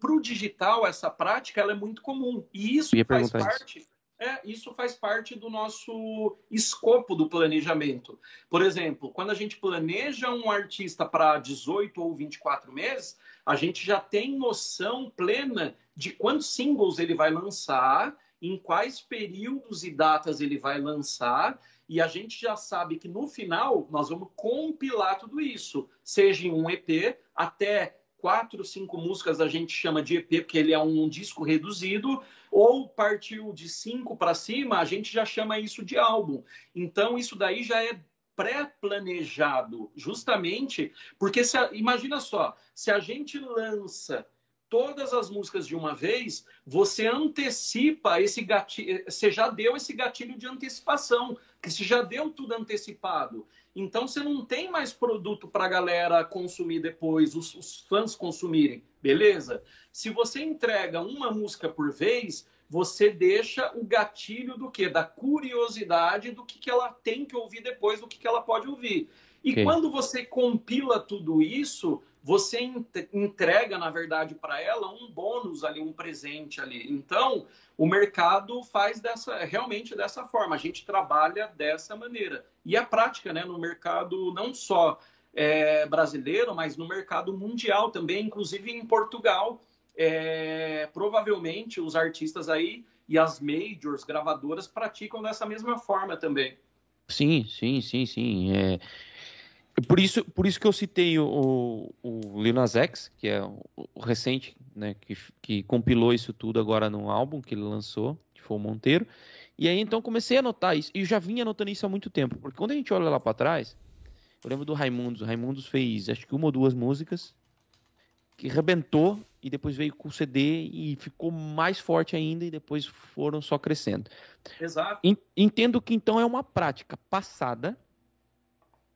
para o digital, essa prática ela é muito comum. E isso faz parte. Isso. É, isso faz parte do nosso escopo do planejamento. Por exemplo, quando a gente planeja um artista para 18 ou 24 meses, a gente já tem noção plena de quantos singles ele vai lançar, em quais períodos e datas ele vai lançar e a gente já sabe que no final nós vamos compilar tudo isso, seja em um EP, até quatro, cinco músicas a gente chama de EP, porque ele é um disco reduzido, ou partiu de cinco para cima, a gente já chama isso de álbum. Então, isso daí já é pré-planejado, justamente porque, se a, imagina só, se a gente lança todas as músicas de uma vez, você antecipa esse gatilho, você já deu esse gatilho de antecipação, que você já deu tudo antecipado. Então você não tem mais produto para a galera consumir depois, os, os, fãs consumirem, beleza? Se você entrega uma música por vez, você deixa o gatilho do que? Da curiosidade do que, que ela tem que ouvir depois, do que, que ela pode ouvir. E okay. quando você compila tudo isso, você entrega, na verdade, para ela um bônus ali, um presente ali. Então, o mercado faz dessa, realmente dessa forma. A gente trabalha dessa maneira. E a prática, né, no mercado não só é, brasileiro, mas no mercado mundial também, inclusive em Portugal, é, provavelmente os artistas aí e as majors, gravadoras, praticam dessa mesma forma também.
Sim, sim, sim, sim. É... Por isso, por isso que eu citei o, o Lil Nas X, que é o recente, né, que, que compilou isso tudo agora num álbum que ele lançou, que foi o Monteiro. E aí então comecei a notar isso, e eu já vinha notando isso há muito tempo, porque quando a gente olha lá para trás, eu lembro do Raimundos, o Raimundos fez acho que uma ou duas músicas que rebentou e depois veio com o CD e ficou mais forte ainda e depois foram só crescendo.
Exato.
Entendo que então é uma prática passada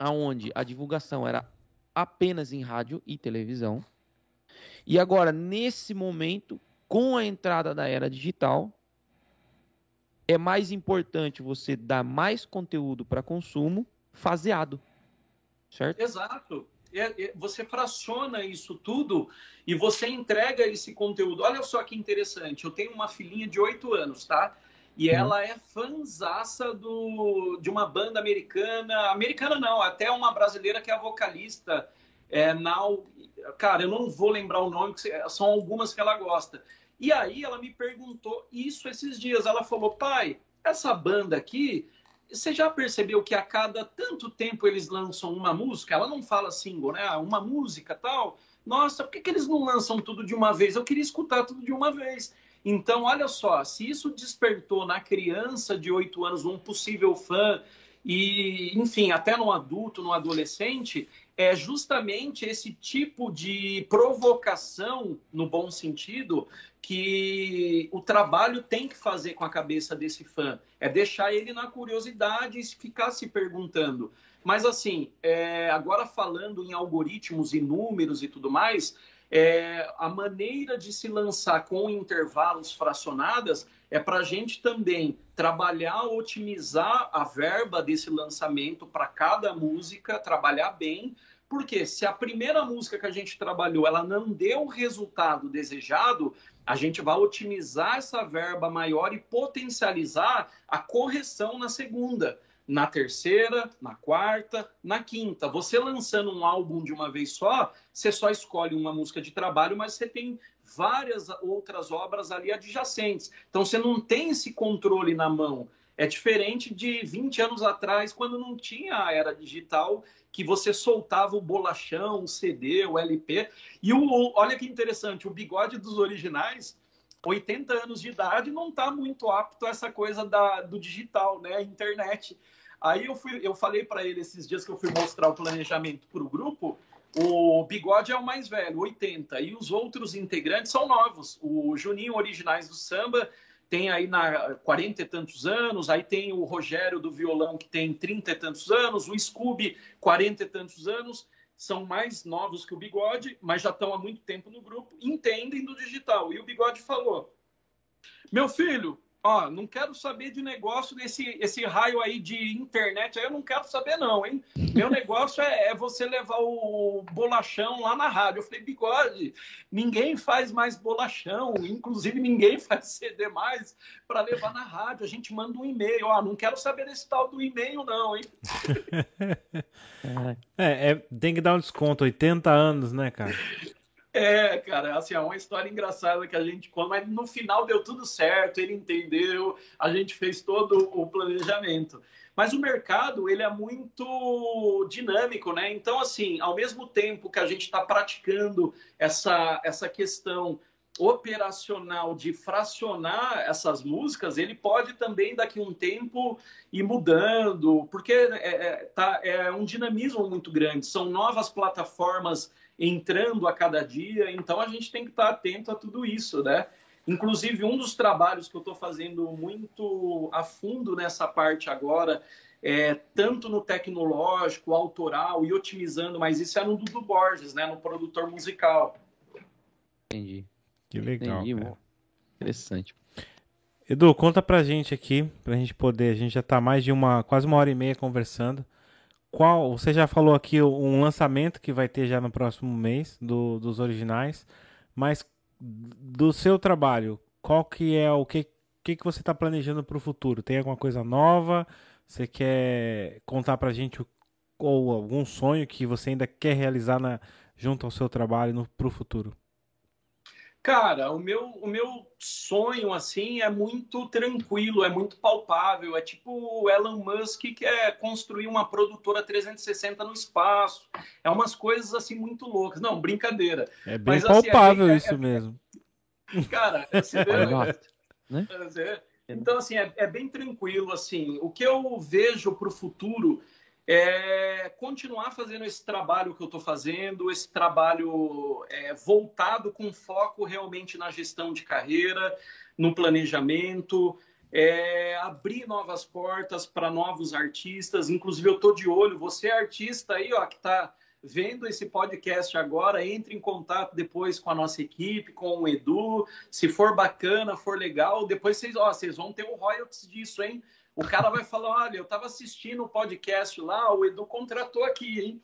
aonde a divulgação era apenas em rádio e televisão. E agora nesse momento, com a entrada da era digital, é mais importante você dar mais conteúdo para consumo faseado. Certo?
Exato. É, é, você fraciona isso tudo e você entrega esse conteúdo. Olha só que interessante. Eu tenho uma filhinha de 8 anos, tá? E uhum. ela é fanzaça do, de uma banda americana. Americana não, até uma brasileira que é a vocalista. É, Now, cara, eu não vou lembrar o nome, são algumas que ela gosta. E aí ela me perguntou isso esses dias. Ela falou, pai, essa banda aqui, você já percebeu que a cada tanto tempo eles lançam uma música? Ela não fala single, né? Uma música tal. Nossa, por que, que eles não lançam tudo de uma vez? Eu queria escutar tudo de uma vez. Então, olha só, se isso despertou na criança de 8 anos um possível fã, e, enfim, até no adulto, no adolescente, é justamente esse tipo de provocação, no bom sentido, que o trabalho tem que fazer com a cabeça desse fã. É deixar ele na curiosidade e ficar se perguntando. Mas, assim, é, agora falando em algoritmos e números e tudo mais, é, a maneira de se lançar com intervalos fracionadas é para a gente também trabalhar, otimizar a verba desse lançamento para cada música, trabalhar bem, porque se a primeira música que a gente trabalhou ela não deu o resultado desejado, a gente vai otimizar essa verba maior e potencializar a correção na segunda, na terceira, na quarta, na quinta. Você lançando um álbum de uma vez só, você só escolhe uma música de trabalho, mas você tem várias outras obras ali adjacentes. Então você não tem esse controle na mão. É diferente de 20 anos atrás, quando não tinha a era digital, que você soltava o bolachão, o CD, o LP. E o, olha que interessante, o bigode dos originais, 80 anos de idade, não está muito apto a essa coisa da, do digital, né? Internet. Aí eu, fui, eu falei para ele esses dias que eu fui mostrar o planejamento para o grupo. O Bigode é o mais velho, 80, e os outros integrantes são novos. O Juninho Originais do Samba tem aí na 40 e tantos anos, aí tem o Rogério do violão que tem 30 e tantos anos, o Scooby 40 e tantos anos, são mais novos que o Bigode, mas já estão há muito tempo no grupo, entendem do digital. E o Bigode falou: "Meu filho, Ó, não quero saber de negócio desse esse raio aí de internet, aí eu não quero saber não, hein? Meu negócio é, é, você levar o bolachão lá na rádio. Eu falei, bigode, ninguém faz mais bolachão, inclusive ninguém faz CD mais para levar na rádio. A gente manda um e-mail. Ó, não quero saber desse tal do e-mail não, hein?
é, é, tem que dar um desconto, 80 anos, né, cara?
É, cara, assim, é uma história engraçada que a gente conta, mas no final deu tudo certo, ele entendeu, a gente fez todo o planejamento. Mas o mercado, ele é muito dinâmico, né? Então, assim, ao mesmo tempo que a gente está praticando essa, essa questão operacional de fracionar essas músicas, ele pode também daqui a um tempo ir mudando, porque é, é, tá, é um dinamismo muito grande, são novas plataformas entrando a cada dia, então a gente tem que estar atento a tudo isso, né? Inclusive, um dos trabalhos que eu estou fazendo muito a fundo nessa parte agora, é, tanto no tecnológico, autoral e otimizando, mas isso é no Dudu Borges, né? No produtor musical.
Entendi.
Que legal. Entendi,
Interessante.
Edu, conta pra gente aqui, pra gente poder, a gente já tá mais de uma, quase uma hora e meia conversando qual você já falou aqui um lançamento que vai ter já no próximo mês do, dos originais, mas do seu trabalho, qual que é o que que, que você está planejando para o futuro? Tem alguma coisa nova? Você quer contar para a gente ou algum sonho que você ainda quer realizar na, junto ao seu trabalho para o futuro?
Cara, o meu, o meu sonho, assim, é muito tranquilo, é muito palpável. É tipo o Elon Musk que quer construir uma produtora 360 no espaço. É umas coisas, assim, muito loucas. Não, brincadeira.
É bem Mas, palpável assim, isso é, mesmo.
Cara, você vê, né? Então, assim, é, é bem tranquilo, assim. O que eu vejo para o futuro é continuar fazendo esse trabalho que eu estou fazendo, esse trabalho é, voltado com foco realmente na gestão de carreira, no planejamento, é, abrir novas portas para novos artistas. Inclusive, eu estou de olho, você é artista aí, ó, que está vendo esse podcast agora, entre em contato depois com a nossa equipe, com o Edu. Se for bacana, for legal, depois vocês, ó, vocês vão ter o royalties disso, hein? O cara vai falar: olha, eu estava assistindo o podcast lá, o Edu contratou aqui, hein?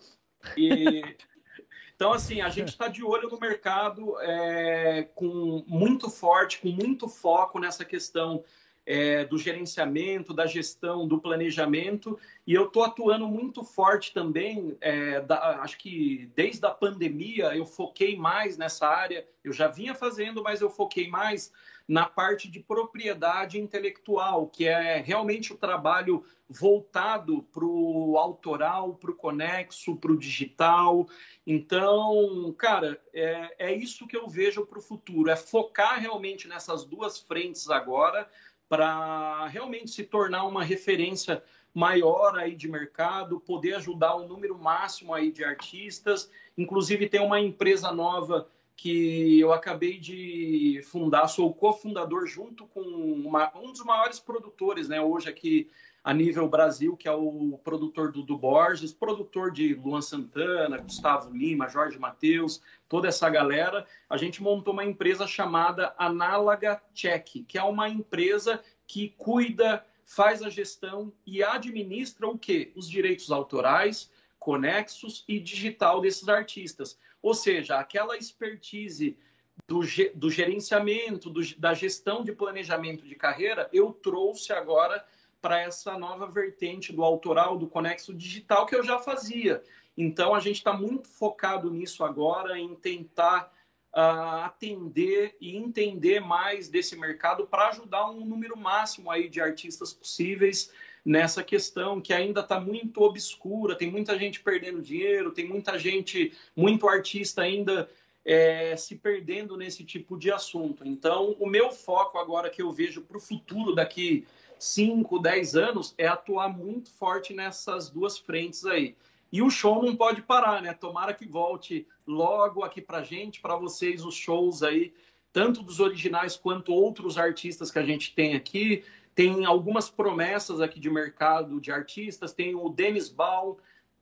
E, então, assim, a gente está de olho no mercado é, com muito forte, com muito foco nessa questão é, do gerenciamento, da gestão, do planejamento, e eu estou atuando muito forte também. É, da, acho que desde a pandemia eu foquei mais nessa área. Eu já vinha fazendo, mas eu foquei mais na parte de propriedade intelectual, que é realmente o trabalho voltado para o autoral, para o conexo, para o digital. Então, cara, é, é isso que eu vejo para o futuro: é focar realmente nessas duas frentes agora para realmente se tornar uma referência maior aí de mercado, poder ajudar um número máximo aí de artistas. Inclusive tem uma empresa nova que eu acabei de fundar, sou cofundador junto com uma, um dos maiores produtores, né, hoje aqui a nível Brasil, que é o produtor do, Borges, produtor de Luan Santana, Gustavo Lima, Jorge Mateus, toda essa galera. A gente montou uma empresa chamada Análaga Check, que é uma empresa que cuida, faz a gestão e administra o quê? Os direitos autorais, conexos e digital desses artistas. Ou seja, aquela expertise do, do gerenciamento, do, da gestão de planejamento de carreira, eu trouxe agora para essa nova vertente do autoral, do conexo digital, que eu já fazia. Então, a gente está muito focado nisso agora, em tentar uh, atender e entender mais desse mercado para ajudar um número máximo aí de artistas possíveis nessa questão que ainda está muito obscura, tem muita gente perdendo dinheiro, tem muita gente, muito artista ainda é, se perdendo nesse tipo de assunto. Então, o meu foco agora que eu vejo para o futuro daqui 5, 10 anos é atuar muito forte nessas duas frentes aí. E o show não pode parar, né? Tomara que volte logo aqui para gente, para vocês, os shows aí, tanto dos originais quanto outros artistas que a gente tem aqui. Tem algumas promessas aqui de mercado de artistas. Tem o Denis Baum,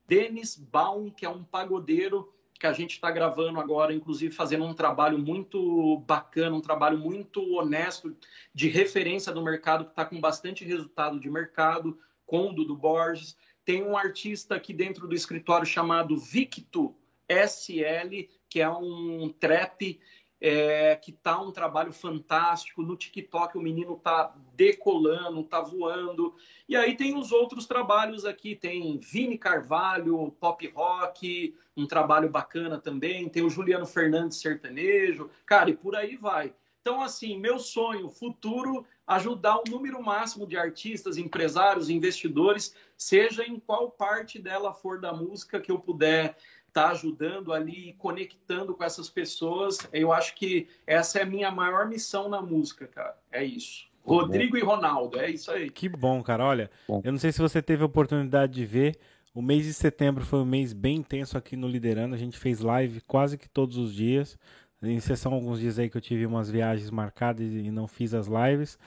Denis Baum, que é um pagodeiro que a gente está gravando agora, inclusive fazendo um trabalho muito bacana, um trabalho muito honesto, de referência do mercado, que está com bastante resultado de mercado, com o Dudu Borges. Tem um artista aqui dentro do escritório chamado Victo SL, que é um trap é, que tá um trabalho fantástico. No TikTok o menino tá decolando, tá voando. E aí tem os outros trabalhos aqui, tem Vini Carvalho, pop rock, um trabalho bacana também. Tem o Juliano Fernandes sertanejo, cara, e por aí vai. Então, assim, meu sonho futuro ajudar o número máximo de artistas, empresários, investidores, seja em qual parte dela for da música que eu puder está ajudando ali, conectando com essas pessoas. Eu acho que essa é a minha maior missão na música, cara. É isso. Rodrigo e Ronaldo, é isso aí.
Que bom, cara. Olha, bom. eu não sei se você teve a oportunidade de ver. O mês de setembro foi um mês bem intenso aqui no Liderando. A gente fez live quase que todos os dias. Em exceção alguns dias aí que eu tive umas viagens marcadas e não fiz as lives.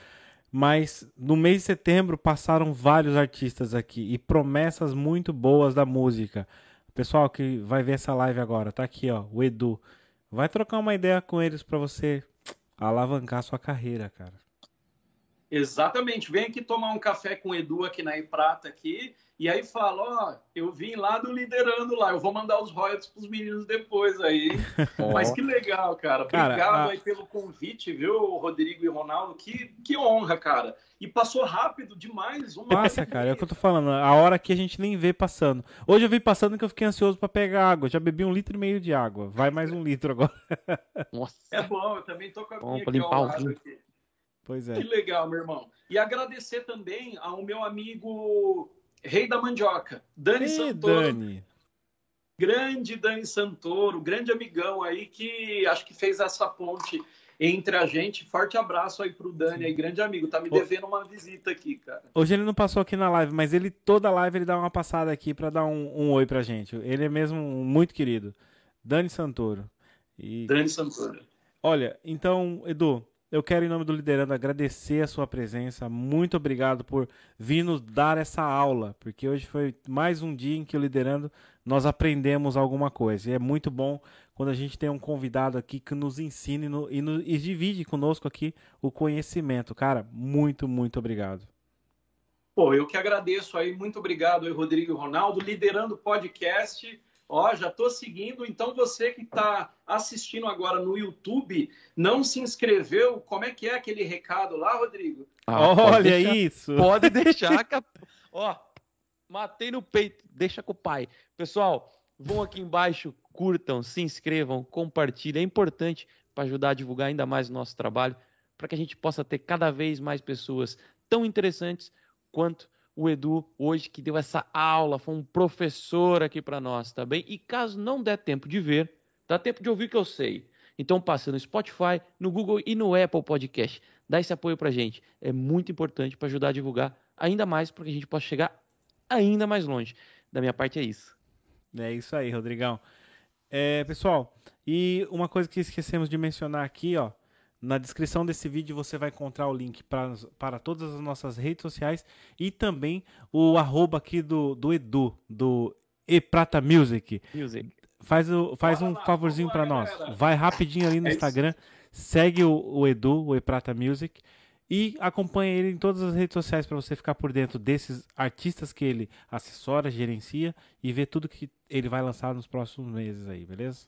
Mas no mês de setembro passaram vários artistas aqui e promessas muito boas da música. Pessoal que vai ver essa live agora, tá aqui, ó, o Edu. Vai trocar uma ideia com eles para você alavancar sua carreira, cara.
Exatamente. Vem aqui tomar um café com o Edu aqui na Iprata aqui e aí fala, ó, eu vim lá do Liderando lá, eu vou mandar os royalties pros meninos depois aí. Oh. Mas que legal, cara. Obrigado cara, a... aí pelo convite, viu, Rodrigo e Ronaldo? Que, que honra, cara. E passou rápido demais.
Uma Passa, cara, é o que eu tô falando. A hora que a gente nem vê passando. Hoje eu vi passando que eu fiquei ansioso para pegar água. Já bebi um litro e meio de água. Vai mais um litro agora.
Nossa. É bom, eu também tô com a minha aqui ao lado aqui.
Pois é.
Que legal, meu irmão. E agradecer também ao meu amigo Rei da Mandioca, Dani Ei, Santoro. Dani. Grande Dani Santoro, grande amigão aí que acho que fez essa ponte entre a gente. Forte abraço aí pro Dani aí, grande amigo. Tá me devendo uma visita aqui, cara.
Hoje ele não passou aqui na live, mas ele toda live ele dá uma passada aqui para dar um, um, oi pra gente. Ele é mesmo muito querido. Dani Santoro.
E... Dani Santoro.
Olha, então, Edu, eu quero, em nome do Liderando, agradecer a sua presença. Muito obrigado por vir nos dar essa aula, porque hoje foi mais um dia em que o Liderando nós aprendemos alguma coisa. E é muito bom quando a gente tem um convidado aqui que nos ensine no, e, no, e divide conosco aqui o conhecimento. Cara, muito, muito obrigado.
Pô, eu que agradeço aí. Muito obrigado aí, Rodrigo Ronaldo. Liderando o podcast Ó, já estou seguindo. Então, você que está assistindo agora no YouTube, não se inscreveu, como é que é aquele recado lá, Rodrigo?
Ah, Olha deixar, isso!
Pode deixar. Ó, matei no peito. Deixa com o pai. Pessoal, vão aqui embaixo, curtam, se inscrevam, compartilhem. É importante para ajudar a divulgar ainda mais o nosso trabalho, para que a gente possa ter cada vez mais pessoas tão interessantes quanto o Edu hoje que deu essa aula, foi um professor aqui para nós, tá bem? E caso não der tempo de ver, dá tempo de ouvir que eu sei. Então passa no Spotify, no Google e no Apple Podcast. Dá esse apoio pra gente. É muito importante para ajudar a divulgar ainda mais para que a gente possa chegar ainda mais longe. Da minha parte é isso.
É isso aí, Rodrigão. É, pessoal, e uma coisa que esquecemos de mencionar aqui, ó, na descrição desse vídeo você vai encontrar o link pra, para todas as nossas redes sociais e também o arroba aqui do, do Edu, do Eprata Music. Music. Faz, o, faz um lá, favorzinho para nós. Galera. Vai rapidinho ali no é Instagram, segue o, o Edu, o Eprata Music, e acompanha ele em todas as redes sociais para você ficar por dentro desses artistas que ele assessora, gerencia e ver tudo que ele vai lançar nos próximos meses aí, beleza?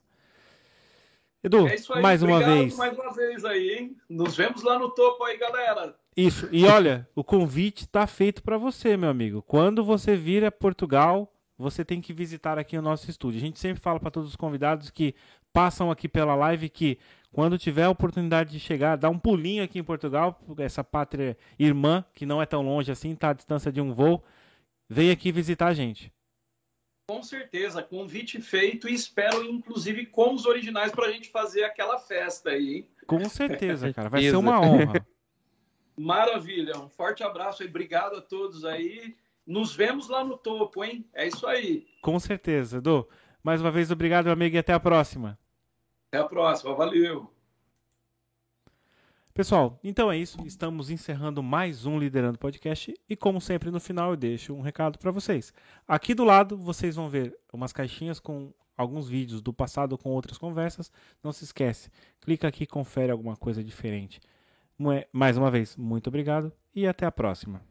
Edu, é aí, mais uma vez.
mais uma vez aí, hein? Nos vemos lá no topo aí, galera.
Isso. E olha, o convite está feito para você, meu amigo. Quando você vir a Portugal, você tem que visitar aqui o nosso estúdio. A gente sempre fala para todos os convidados que passam aqui pela live que quando tiver a oportunidade de chegar, dá um pulinho aqui em Portugal, essa pátria irmã, que não é tão longe assim, está à distância de um voo, vem aqui visitar a gente.
Com certeza, convite feito e espero, inclusive, com os originais para a gente fazer aquela festa aí, hein?
Com certeza, cara. Vai ser uma honra.
Maravilha. Um forte abraço e obrigado a todos aí. Nos vemos lá no topo, hein? É isso aí.
Com certeza, Edu. Mais uma vez, obrigado, meu amigo, e até a próxima.
Até a próxima. Valeu.
Pessoal, então é isso. Estamos encerrando mais um Liderando Podcast e, como sempre, no final eu deixo um recado para vocês. Aqui do lado vocês vão ver umas caixinhas com alguns vídeos do passado com outras conversas. Não se esquece, clica aqui e confere alguma coisa diferente. Mais uma vez, muito obrigado e até a próxima.